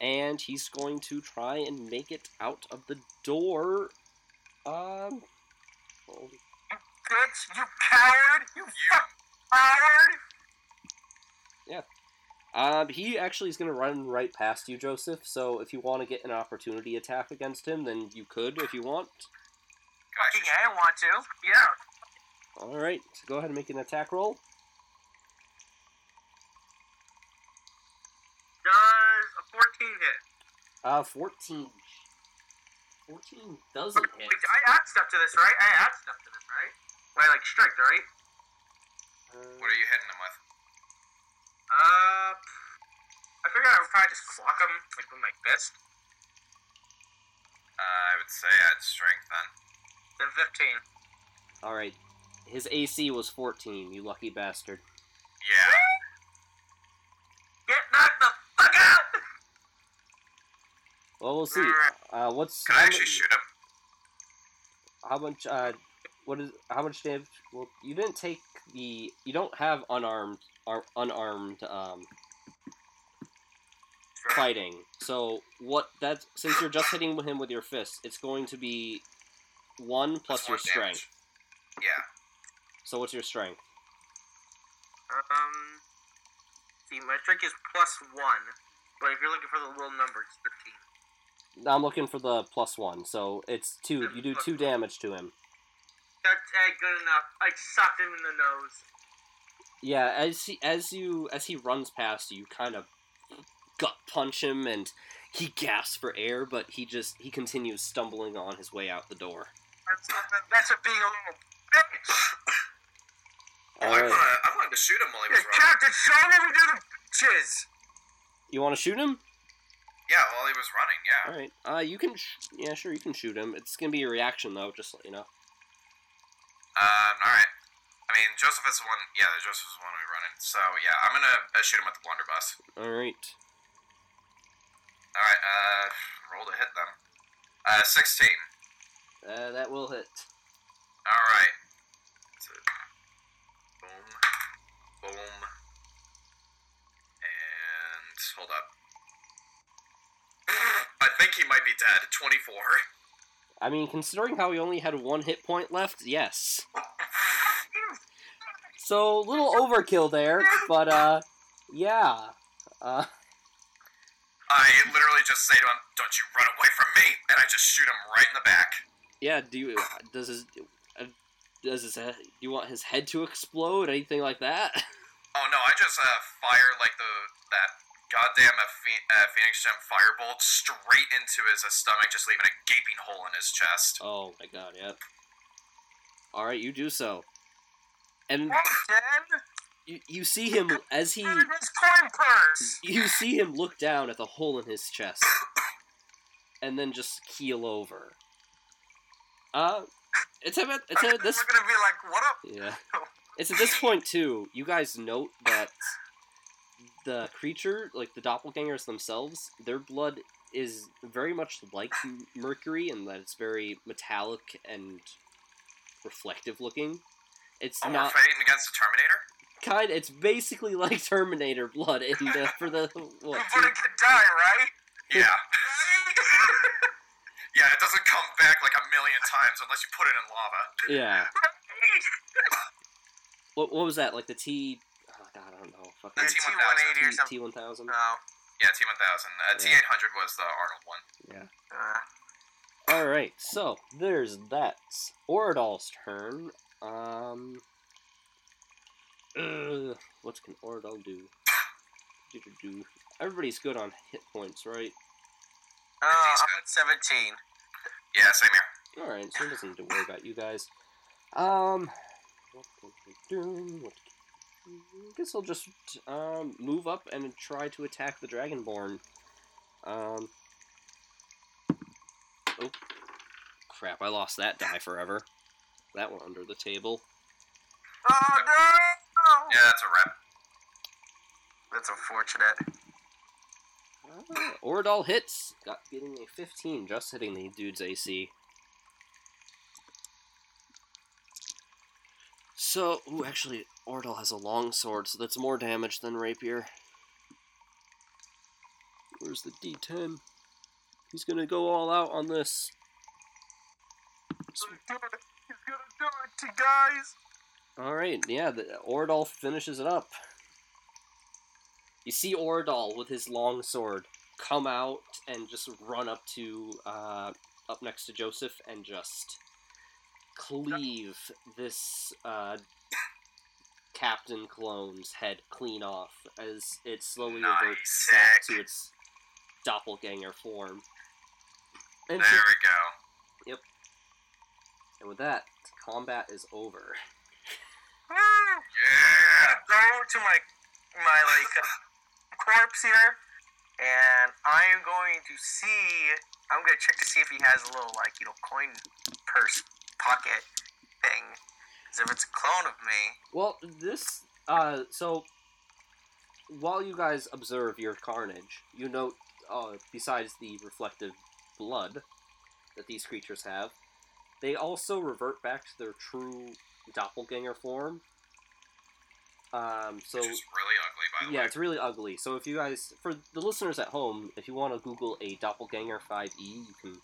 and he's going to try and make it out of the door. Um hold- Bitch, you coward. You You. coward. Um, he actually is going to run right past you, Joseph. So if you want to get an opportunity attack against him, then you could if you want. Gosh, Yeah, I want to. Yeah. All right, so go ahead and make an attack roll. Does a 14 hit? Uh, fourteen. Fourteen doesn't hit. Wait, I add stuff to this, right? I add stuff to this, right? Right, like strength, right? What are you hitting him with? Uh, I figured I would probably just clock him like with my fist. Uh, I would say I'd strength then. Then 15. All right, his AC was fourteen. You lucky bastard. Yeah. Get knocked the fuck out! Well, we'll see. Uh, what's Could I how, actually mu- shoot him? how much? Uh, what is how much damage? Well, you didn't take the. You don't have unarmed, ar- unarmed um, fighting. So what? That since you're just hitting him with your fist, it's going to be one plus That's your one strength. damage. Yeah. So what's your strength? Um, see, my strength is plus one. But if you're looking for the little number, it's 13. I'm looking for the plus one. So it's two. You do two damage to him. That's uh, good enough. I sucked him in the nose. Yeah, as he as you as he runs past you, you kind of gut punch him, and he gasps for air, but he just he continues stumbling on his way out the door. That's, that's a being a little bitch. Oh, I, All right, wanna, I wanted to shoot him while he was Yeah, running. Captain, show me we do the bitches. you want to shoot him? Yeah, while he was running, yeah. All right, uh, you can sh- yeah, sure, you can shoot him. It's gonna be a reaction though, just to let you know. Um, alright. I mean, Joseph is the one, yeah, Joseph is the one we running. So, yeah, I'm gonna uh, shoot him with the blunderbuss. All right, Alright, uh, roll to hit them. Uh, 16. uh, that will hit. Alright. So, boom, boom, and hold up. I think he might be dead. 24. I mean, considering how he only had one hit point left, yes. So little overkill there, but uh, yeah. Uh, I literally just say to him, "Don't you run away from me!" and I just shoot him right in the back. Yeah, do you does his uh, does his head, you want his head to explode? Anything like that? Oh no! I just uh, fire like the that goddamn uh, uh, Phoenix Gem firebolt straight into his uh, stomach, just leaving a gaping hole in his chest. Oh my god, yep. All right, you do so, and you, you see him as he his coin purse. You see him look down at the hole in his chest, and then just keel over. Uh, it's at it's at this We're gonna be like, what up? Yeah. It's at this point too. You guys note that the creature, like the doppelgangers themselves, their blood is very much like mercury, and that it's very metallic and reflective looking. It's Oh, we're not fighting against the Terminator? kind. It's basically like Terminator blood in the, for the what? But it could die, right? Yeah. yeah, it doesn't come back like a million times unless you put it in lava. Yeah. What, what was that? Like the T? Oh God, I don't know. Fucking The T180 or T something. T one thousand. No. Yeah, T1000. Uh, T800 was the Arnold one. Yeah. Uh, All right. So there's that. Oradall's turn. Um. Uh, what can Oradall do? Everybody's good on hit points, right? uh, I'm at 17. Yeah, same here. All right. So it doesn't need to worry about you guys. Um. What can we do? What can... I guess I'll just um move up and try to attack the Dragonborn. Um. Oh. Crap! I lost that die forever. That one under the table. Oh no! Yeah, that's a rep. That's unfortunate. Uh, Oradall hits. Got getting a 15, just hitting the dude's AC. So, ooh, actually, Oradall has a long sword, so that's more damage than Rapier. Where's the D10? He's gonna go all out on this. He's gonna do it to guys. Alright, yeah, the, Oradall finishes it up. You see Oradall with his long sword come out and just run up to, uh, up next to Joseph and just cleave this, uh, Captain Clone's head clean off as it slowly reverts back to its doppelganger form. And, There so- we go. Yep. And with that, combat is over. Yeah. Go to my my like corpse here, and I am going to see. I'm gonna check to see if he has a little like you know coin purse pocket thing. 'Cause if it's a clone of me, Well, this uh so while you guys observe your carnage, you note uh besides the reflective blood that these creatures have, they also revert back to their true doppelganger form. Um so Which is really ugly, by the yeah, way. it's really ugly. So if you guys, for the listeners at home, if you want to Google a doppelganger 5e, you can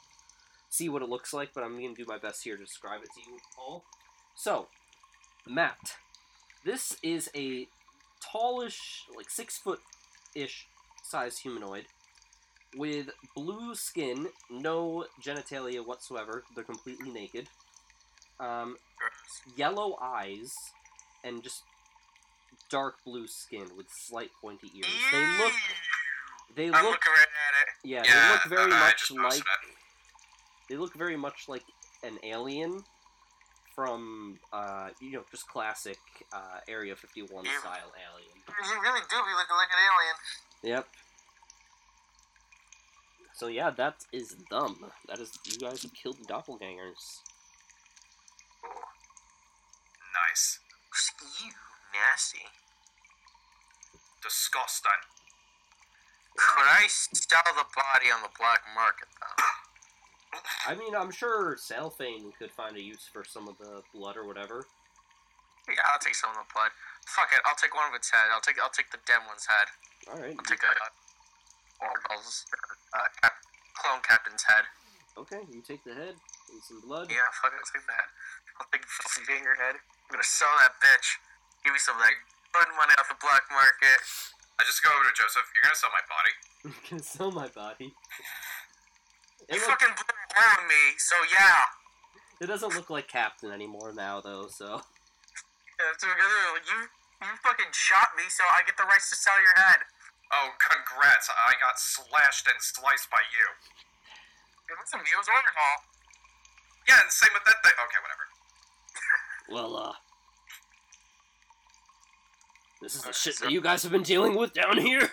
see what it looks like. But I'm going to do my best here to describe it to you all. So, Matt, this is a tallish, like six foot ish size humanoid with blue skin, no genitalia whatsoever. They're completely naked. Um, yellow eyes, and just dark blue skin with slight pointy ears. They look. They I'm look. right at it. Yeah, yeah, they look very I much like. They look very much like an alien from, uh, you know, just classic uh, Area 51 Yeah. style alien. You really do be looking like an alien. Yep. So yeah, that is them. That is you guys have killed the doppelgangers. Nice. Ew, nasty. Disgusting. Could I sell the body on the black market though? I mean, I'm sure Salfane could find a use for some of the blood or whatever. Yeah, I'll take some of the blood. Fuck it, I'll take one of its head. I'll take I'll take the dead one's head. All right. I'll take a Oracle's uh, cap, clone captain's head. Okay, you take the head and some blood. Yeah, fuck it, I'll take that. I'll take the doppelganger head. I'm gonna sell that bitch. Give me some of that good money off the black market. I just go over to Joseph. You're gonna sell my body. You can sell my body. You look, fucking blew a hole me, so yeah. it doesn't look like Captain anymore now, though. So Yeah, so you you fucking shot me, so I get the rights to sell your head. Oh, congrats! I got slashed and sliced by you. It wasn't me, it was Oracle. Yeah, and same with that thing. Okay, whatever. well, uh, this is the Okay, shit so- that you guys have been dealing with down here.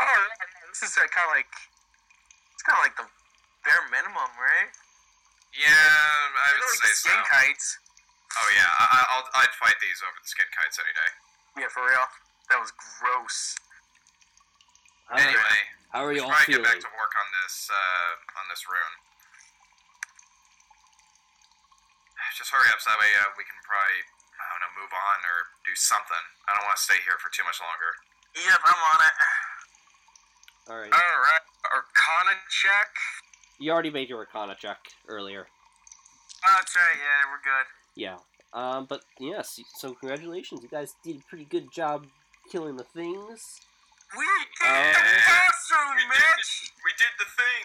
Oh, this is uh, kind of like it's kind of like the bare minimum, right? Yeah, I They're would like say the so. skin kites. Oh yeah, I, I- I'll I'd fight these over the skin kites any day. Yeah, for real. That was gross. All right, Anyway, how are you should all probably feeling? get back to work on this uh, on this rune. just hurry up so that way uh, we can probably, I don't know, move on or do something. I don't want to stay here for too much longer. Yep, I'm on it. All right. Alright. Arcana check. You already made your Arcana check earlier. Oh, that's right, yeah, we're good. Yeah. Um, but yes, so congratulations, you guys did a pretty good job killing the things. We did Uh, the classroom, Mitch! We did the thing.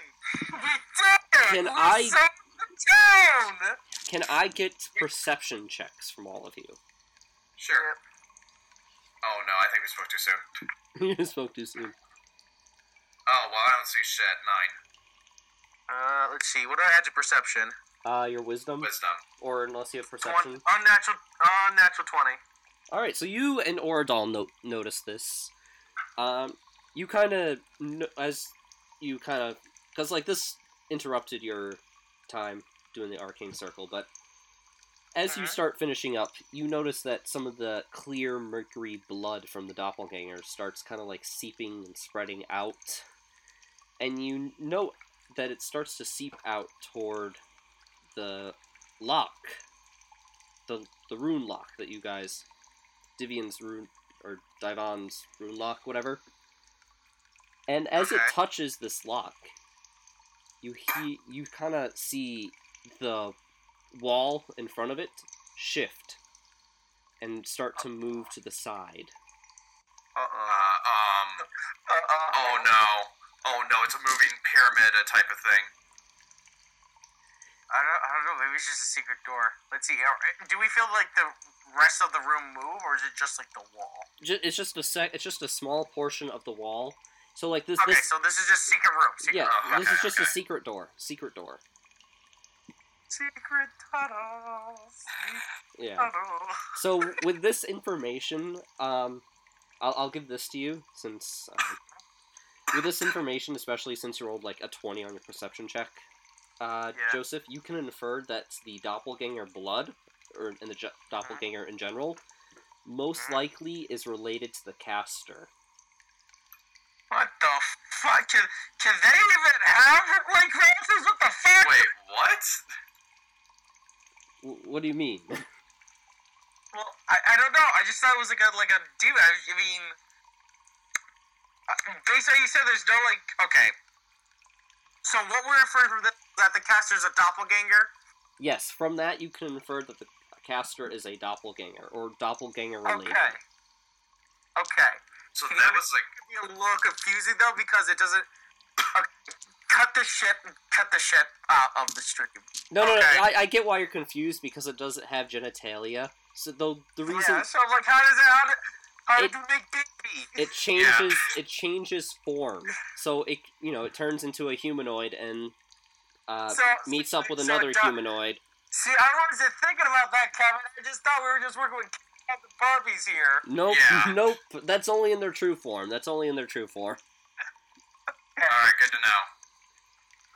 We did! Can we I- saved the town! Can I get perception checks from all of you? Sure. Oh no, I think we spoke too soon. you spoke too soon. Oh well, I don't see shit. Nine. Uh, let's see, what do I add to perception? Uh, your wisdom, Wisdom. or unless you have One, perception. unnatural, unnatural 20. All right, so you and Oradall no- notice this. Um, you kind of no- as you kind of because like this interrupted your time doing the arcane circle, but as you Mhm. start finishing up, you notice that some of the clear mercury blood from the doppelganger starts kind of like seeping and spreading out, and you note that it starts to seep out toward the lock, the the rune lock that you guys Divian's rune or Divan's rune lock, whatever. And as it touches this lock, you he you kind of see the wall in front of it shift and start to move to the side. Uh, um. Uh-uh. Oh no. Oh no, it's a moving pyramid uh, type of thing. I don't, I don't know, maybe it's just a secret door. Let's see, do we feel like the rest of the room move, or is it just like the wall? It's just a sec. It's just a small portion of the wall. So like this, Okay, this so this is just secret room. Secret yeah, room. this is okay, just a secret door. Secret door. Secret tunnel. Yeah. tunnel. So with this information, um, I'll, I'll give this to you since um, with this information, especially since you rolled like a twenty on your perception check, uh, Yeah. Joseph, you can infer that the doppelganger blood, or in the ge- doppelganger in general, most Mhm. likely is related to the caster. What the fuck? Can, can they even have like races? What the fuck? Wait, what? W- what do you mean? Well, I, I don't know. I just thought it was like a like a demon. I, I mean, uh, based on what you said, there's no like. Okay. So what we're referring to this that the caster's a doppelganger. yes, from that you can infer that the caster is a doppelganger or doppelganger related. Okay. Okay. So that was like. It can a little confusing though because it doesn't. Okay. Cut the shit. Cut the shit out of the stream. No, no, no. I, I get why you're confused because it doesn't have genitalia. So though the reason Yeah. So I'm like, how does it? How, do, how It- do you make baby? it changes it changes form so it you know it turns into a humanoid and uh, So- meets up with so another do- humanoid See, I wasn't thinking about that, Kevin. I just thought we were just working with Captain Barbies here. nope Yeah. nope that's only in their true form that's only in their true form Alright, good to know.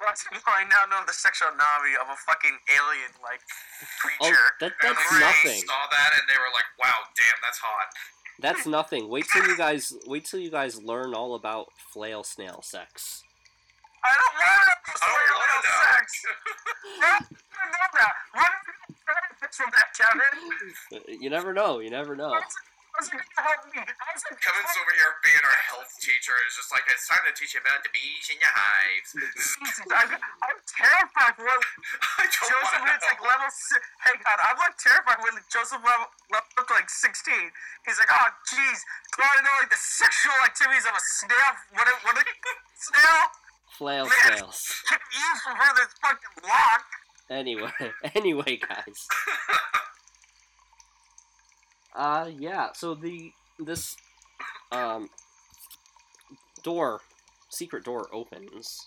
That's I now know the sexual sexuality of a fucking alien-like oh creature. that that's they nothing saw that and they were like, wow, damn, that's hot. that's nothing wait till you guys wait till you guys learn all about flail snail sex I don't want to I don't want to sex. I know that. What are benefits from that, Kevin? Uh, you never know you never know How's it, how's it gonna help me? How's it Kevin's over here being our health teacher. Is just like, it's time to teach you about the bees in your hives. Jesus, I'm, I'm terrified for what I don't Joseph want to hits like level. Si- Hang on, I'm like terrified when Joseph level, level up like 16. He's like, oh jeez, do I know like the sexual activities of a snail? What? A, what? A, snail? Flail Man. use for this fucking lock. anyway anyway guys. Uh yeah so the this um door secret door opens.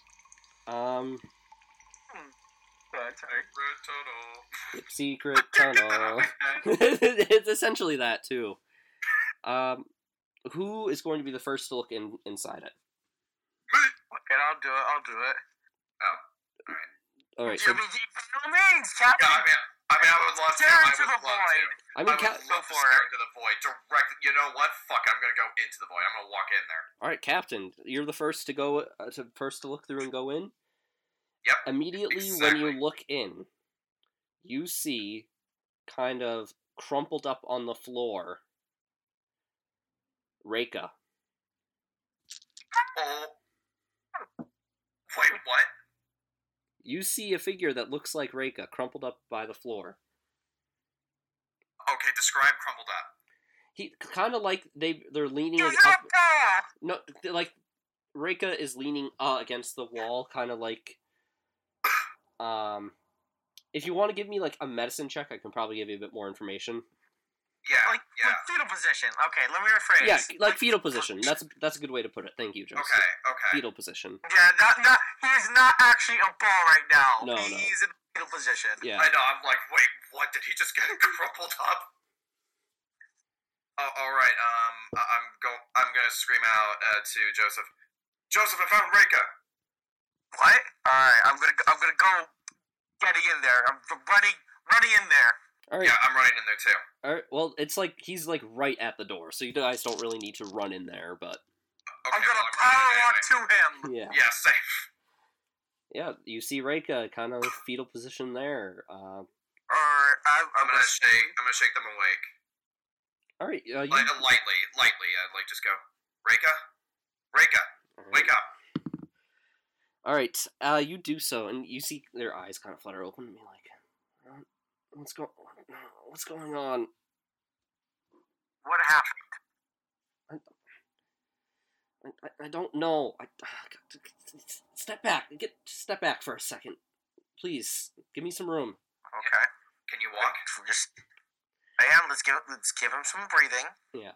Um Red tunnel. secret tunnel. It's essentially that too. Um who is going to be the first to look in inside it Okay, I'll do it. I'll do it. Oh, all right Yeah, so but you- by no means, Captain. Yeah, I mean, I mean, I would love to. Stare I into would the love void. to. i I mean would Cap- love to Go for stare it. into the void. Direct. You know what? Fuck. I'm gonna go into the void. I'm gonna walk in there. all right captain you're the first to go uh, to first to look through and go in Yep, immediately when you exactly. look in, you see kind of crumpled up on the floor Reika. Oh. Wait, what? You see a figure that looks like Reika crumpled up by the floor. Okay, describe crumpled up. He kind of like they they're leaning up. No, like Reika is leaning uh, against the wall, kind of like. Um, if you want to give me like a medicine check, I can probably give you a bit more information. Yeah, Like, yeah. like fetal position. Okay, let me rephrase. Yeah, like fetal position. That's that's a good way to put it. Thank you, Joseph. Okay, okay. Fetal position. Yeah, not, not, he's not actually a ball right now. No, no. he's in fetal position. Yeah. I know. I'm like, wait, what? Did he just get crumpled up? Oh, all right. Um, I- I'm go. I'm gonna scream out uh, to Joseph. Joseph, I found Reika. What? All right, I'm gonna, go- I'm gonna go getting in there. I'm running, running in there. All right. Yeah, I'm running in there too. All right. Well, it's like he's like right at the door, so you guys don't really need to run in there. But Okay, I'm gonna well, power running walk to him. yeah, Yeah, safe. yeah. You see Reika kind of fetal position there. Uh, Or I, I'm I'm gonna shake. I'm gonna shake them awake, all right. Uh, you, like, uh, lightly, lightly. I'd like just go, Reika, Reika, all right. wake up. All right, uh, you do so, and you see their eyes kind of flutter open, and be like, "Uh, "What's going? What's going on?" What happened? I, I, I don't know. I, step back. Get step back for a second, please. Give me some room. Okay. Can you walk? We're just. I am. Let's give let's give him some breathing. Yeah.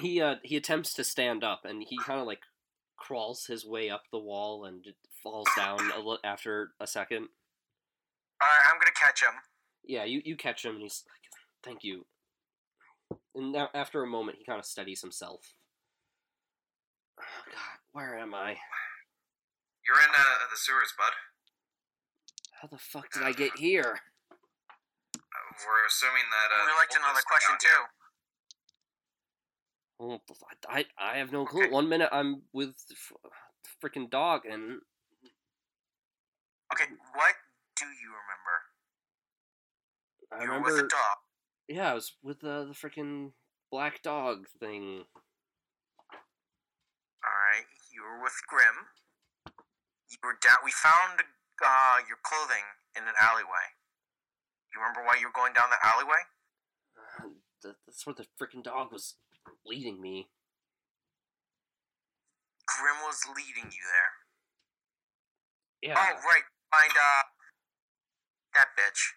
He uh he attempts to stand up, and he kind of like crawls his way up the wall and falls down a li- after a second. All right, I'm gonna catch him. Yeah, you you catch him, and he's like, "Thank you." And now, after a moment, he kind of steadies himself. Oh, God, where am I? You're in uh, the sewers, bud. How the fuck did I get here? Uh, we're assuming that. Uh, We'd like to know the question too. Oh, I, I have no clue. Okay. One minute I'm with f- freaking dog, and Okay, what do you remember? I you were remember. with a dog. Yeah, I was with the the freaking black dog thing. All right, you were with Grim. You were down. We found uh, your clothing in an alleyway. You remember why you were going down the alleyway? Uh, that, that's where the freaking dog was leading me. Grim was leading you there. Yeah, Oh, right. Find uh that bitch.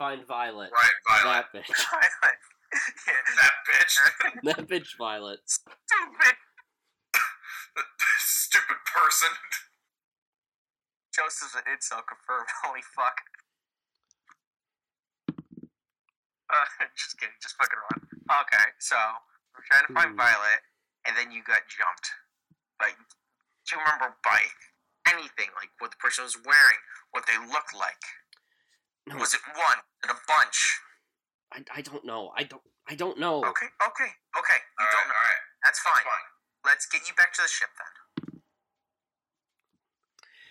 Find Violet. Right, Violet. That bitch. yeah. That bitch. that bitch, Violet. Stupid. Stupid person. Joseph's an incel confirmed. Holy fuck. Uh, just kidding. Just fucking around. Okay, so we're trying to find Hmm. Violet, and then you got jumped. Like, do you remember by anything? Like what the person was wearing, what they looked like? No, Was it one? Was it a bunch? I, I don't know. I don't I don't know. Okay, okay, okay. You All right, don't know. all right. That's That's fine. fine. Let's get you back to the ship then.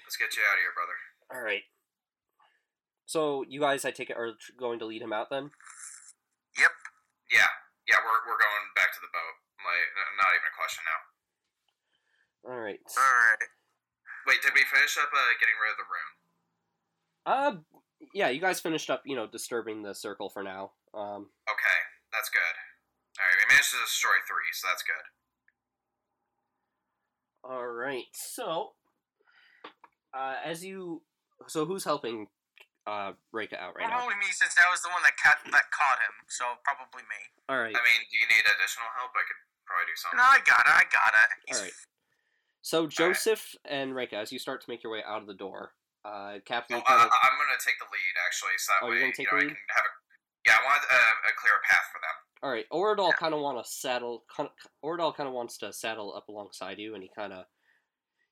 Let's get you out of here, brother. All right. So you guys, I take it, are going to lead him out then? Yep. Yeah, yeah. We're we're going back to the boat. Like, not even a question now. All right. All right. Wait, did we finish up uh, getting rid of the rune? Uh, yeah. You guys finished up, you know, disturbing the circle for now. Um, Okay, that's good. All right, we managed to destroy three, so that's good. all right. So, uh, as you, so who's helping, uh, Reika out right now? Probably me, since that was the one that ca- that caught him. So probably me. All right. I mean, do you need additional help? I could probably do something. No, I got it. I got it. He's All right. So Joseph and Reika, as you start to make your way out of the door, uh, Captain Well, uh, I'm gonna take the lead actually, so that Oh, way you know, I can have a. Yeah, I want uh, a clearer path for them. All right, Oradall kind of want to saddle. Kind Oradall kind of wants to saddle up alongside you, and he kind of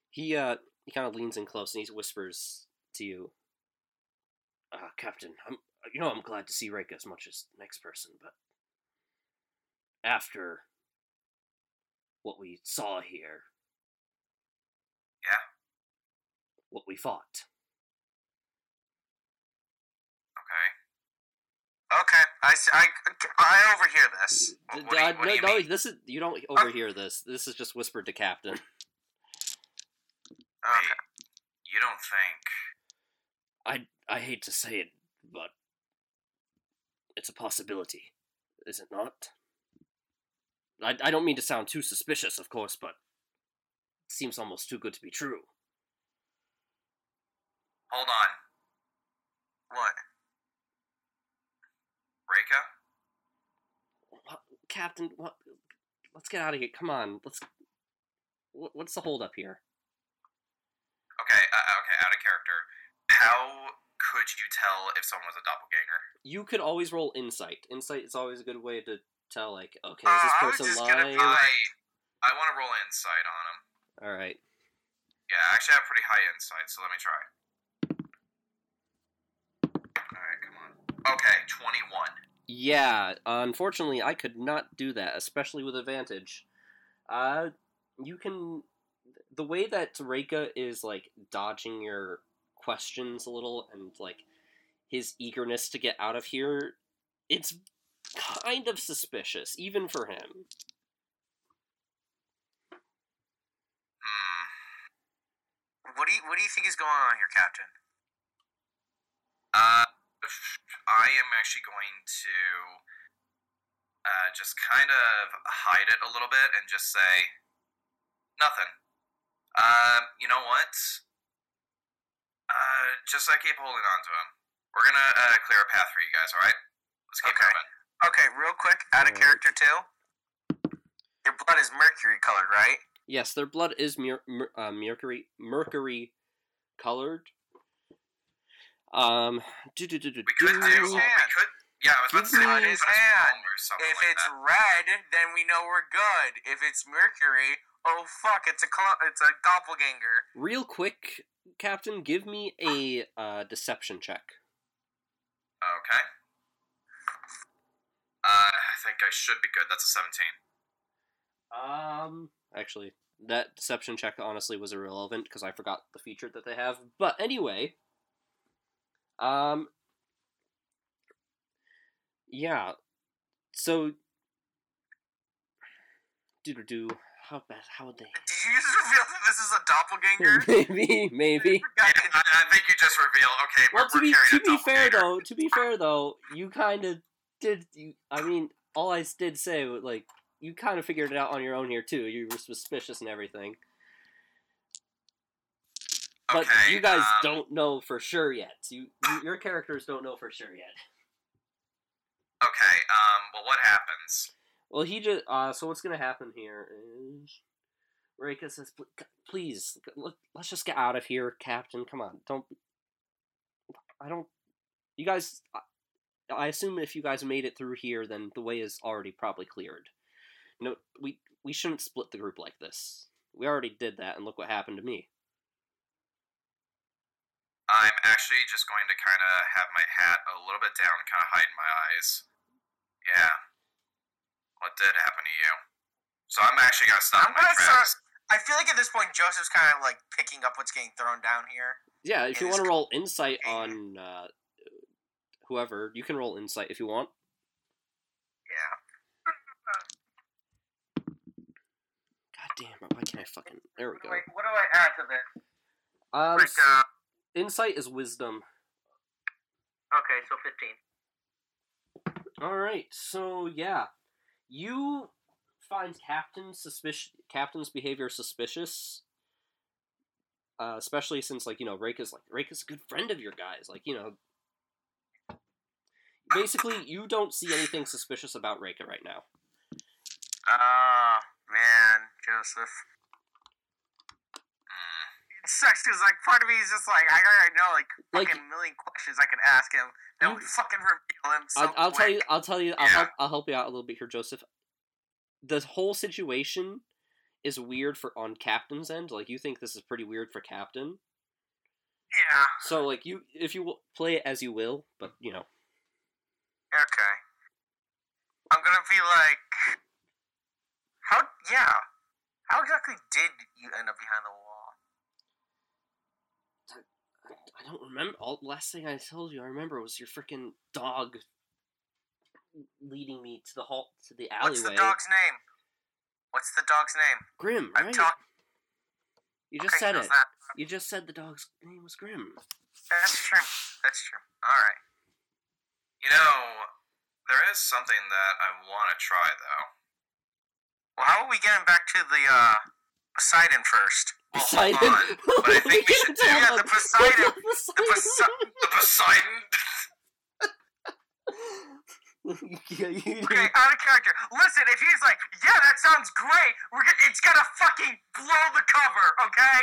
he uh he kind of leans in close and he whispers to you, uh, "Captain, I'm you know I'm glad to see Reika as much as the next person, but after what we saw here, Yeah. what we fought, Okay. Okay, I, I, I overhear this. What uh, what do you no, no, this is you don't overhear this. This is just whispered to Captain. Okay. You don't think? I I hate to say it, but it's a possibility, is it not? I I don't mean to sound too suspicious, of course, but it seems almost too good to be true. Hold on, What? What, Captain, what? Let's get out of here. Come on, let's. What, what's the hold up here? Okay, uh, okay, out of character. How could you tell if someone was a doppelganger? You could always roll insight. Insight is always a good way to tell, like, okay, Uh, is this I was person gonna lying? I I want to roll insight on him. All right. Yeah, I actually have pretty high insight, so let me try. Alright, come on. Okay, 21. Yeah, unfortunately, I could not do that, especially with advantage. Uh, you can. The way that Reika is, like, dodging your questions a little and, like, his eagerness to get out of here, it's kind of suspicious, even for him. Hmm. What do you What do you think is going on here, Captain? Uh, I am actually going to uh, just kind of hide it a little bit and just say nothing. Um, you know what? Uh, just I keep holding on to him. We're gonna uh, clear a path for you guys. All right? Let's keep Okay. moving. Okay, real quick, out of character too. Your blood is mercury colored, right? Yes, their blood is mer- mer- uh, mercury mercury colored. Um, do do do do. We could do. Blood is We hand. could. Yeah, I was about to say Blood we could put a hand. or something If like it's that. red, then we know we're good. If it's mercury, oh fuck, it's a cl- it's a doppelganger. Real quick, Captain, give me a uh, deception check. Okay. Uh, I think I should be good. That's a 17. Um, actually, that deception check honestly was irrelevant because I forgot the feature that they have. But anyway, um, yeah. So, do do do. How bad? How would they? Did you just reveal that this is a doppelganger? maybe, maybe. Yeah, I, I think you just revealed. Okay, Well, we're, to be to be fair though, to be fair though, you kind of did. You, I mean, all I did say was like you kind of figured it out on your own here too. You were suspicious and everything, but Okay, you guys um, don't know for sure yet. You, you your characters don't know for sure yet. Okay, um, well, what happens? Well, he just uh. So what's gonna happen here is, Reika says, "Please, let, let's just get out of here, Captain. Come on, don't. I don't. You guys. I, I assume if you guys made it through here, then the way is already probably cleared. No, we we shouldn't split the group like this. We already did that, and look what happened to me. I'm actually just going to kind of have my hat a little bit down, kind of hide my eyes. Yeah. What did happen to you? So I'm actually going to stop I'm my gonna tracks. I feel like at this point Joseph's kind of like picking up what's getting thrown down here. Yeah, if you want to roll insight on uh, whoever, you can roll insight if you want. Yeah. God damn it! Why can't I fucking? There we go. what do I add to this? Um, Like, uh, insight is wisdom. okay, so fifteen. All right, so yeah, you find Captain's suspicious Captain's behavior suspicious, uh, especially since like you know Rake is like Rake is a good friend of your guys. Like you know, basically you don't see anything suspicious about Reika right now. Ah, man, Joseph. It sucks because like part of me is just like I already know like Like- fucking million questions I could ask him that would mm. fucking reveal him so I'll, I'll tell you. I'll tell you. I'll, Yeah. help, I'll help you out a little bit here, Joseph. The whole situation is weird for on Captain's end. Like you think this is pretty weird for Captain. Yeah. So like you, if you will, play it as you will, but you know, Okay. I'm gonna be like, how? Yeah. How exactly did you end up behind the wall? I, don't remember. All last thing I told you, I remember was your freaking dog leading me to the hall to the alleyway. What's the dog's name? What's the dog's name? Grim, right? talked. you just okay, said it. That? You just said the dog's name was Grim. That's true. That's true. All right. You know, there is something that I want to try though. Well, how about we get him back to the uh, Poseidon first? Well, Poseidon. hold on. But I think we should do Yeah, the Poseidon. The The Poseidon. the Poseidon. yeah, you, Okay, out of character. Listen, if he's like, yeah, that sounds great, we're gonna, it's gonna fucking blow the cover, okay?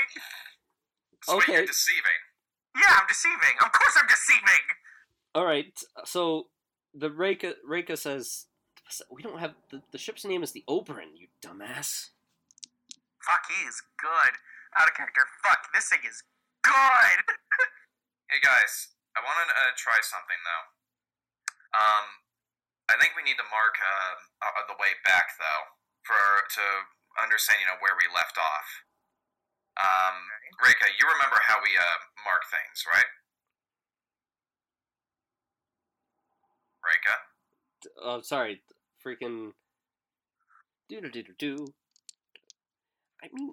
So Okay. you're deceiving. Yeah, I'm deceiving. Of course, I'm deceiving. All right. So the Reika Reika says we don't have the, the ship's name is the Oberon. You dumbass. Fuck, he is good. Out of character. Fuck, this thing is good. Hey guys, I want to uh, try something though. Um, I think we need to mark uh, uh, the way back though, for to understand you know where we left off. Um, Reika, you remember how we uh, mark things, right? Reika. Oh, sorry. Freaking. Do do do do do. I mean,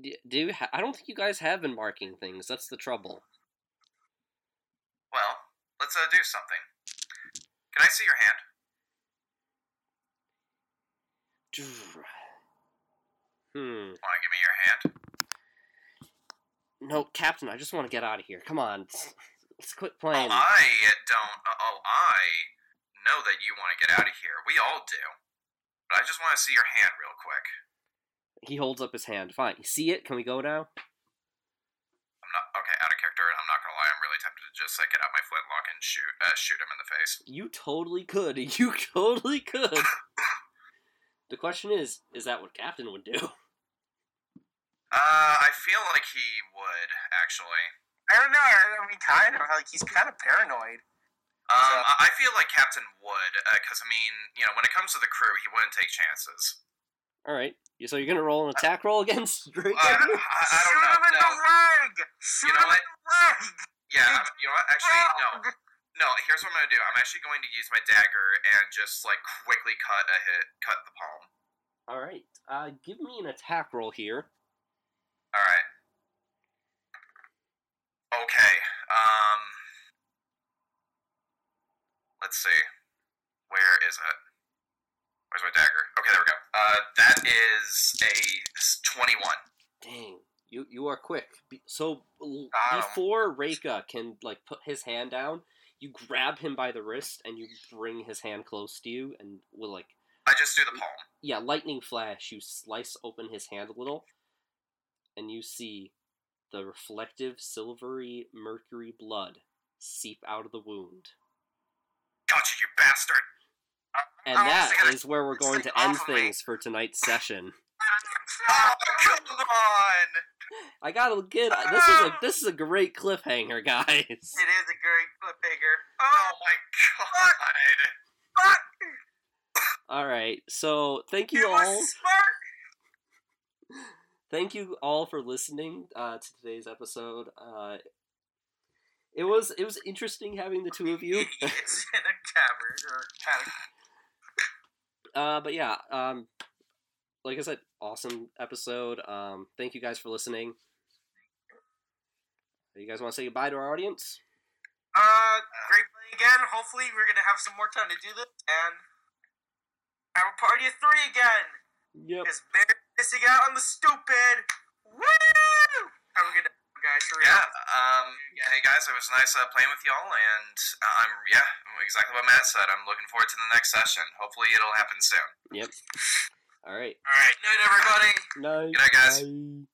do, do ha- I don't think you guys have been marking things. That's the trouble. Well, let's uh, do something. Can I see your hand? Hmm. Want to give me your hand? No, Captain. I just want to get out of here. Come on. Let's, let's quit Oh, playing. I don't. Oh, I know that you want to get out of here. We all do. But I just want to see your hand real quick. He holds up his hand. Fine. See it? Can we go now? I'm not okay. Out of character. I'm not gonna lie. I'm really tempted to just like get out my flintlock and shoot uh, shoot him in the face. You totally could. You totally could. the question is, is that what Captain would do? Uh, I feel like he would actually. I don't know. I mean, kind of. Like, he's kind of paranoid. Um, I feel like Captain would, because I mean, you know, when it comes to the crew, he wouldn't take chances. All right. So you're gonna roll an attack roll against Drake? Uh, I, I don't Shoot know. him in No. the leg! Shoot know him what? in the leg! Yeah, you know what? Actually, no. No, here's what I'm gonna do. I'm actually going to use my dagger and just like quickly cut a hit, cut the palm. All right. Uh, give me an attack roll here. All right. Okay. Um. Let's see. Where is it? Where's my dagger? Okay, there we go. Uh, that is a twenty-one. Dang. You you are quick. So 'em. before Reika can like put his hand down, you grab him by the wrist and you bring his hand close to you and with like I just do the palm. yeah, lightning flash, you slice open his hand a little and you see the reflective silvery mercury blood seep out of the wound. Gotcha, you bastard. And I'm that gonna is where we're going to end off of me. things for tonight's session. Oh, come on. I gotta get this is a this is a great cliffhanger, guys. It is a great cliffhanger. Oh Oh, my god. fuck! All right, so thank You you all. Thank you all for listening uh, to today's episode. Uh, it was it was interesting having the two of you. it's in a cavern or of Uh, but yeah, um, like I said, awesome episode. Um, thank you guys for listening. You guys want to say goodbye to our audience? Uh, great play again. Hopefully, we're gonna have some more time to do this and have a party of three again. Yep. Because missing out on the stupid. Woo! Have a good guys. For. Yeah. Um. Hey guys, it was nice uh, playing with y'all, and uh, I'm yeah, exactly what Matt said. I'm looking forward to the next session. Hopefully, it'll happen soon. Yep. All right. All right. Night, everybody. Night. Good night, guys. Bye.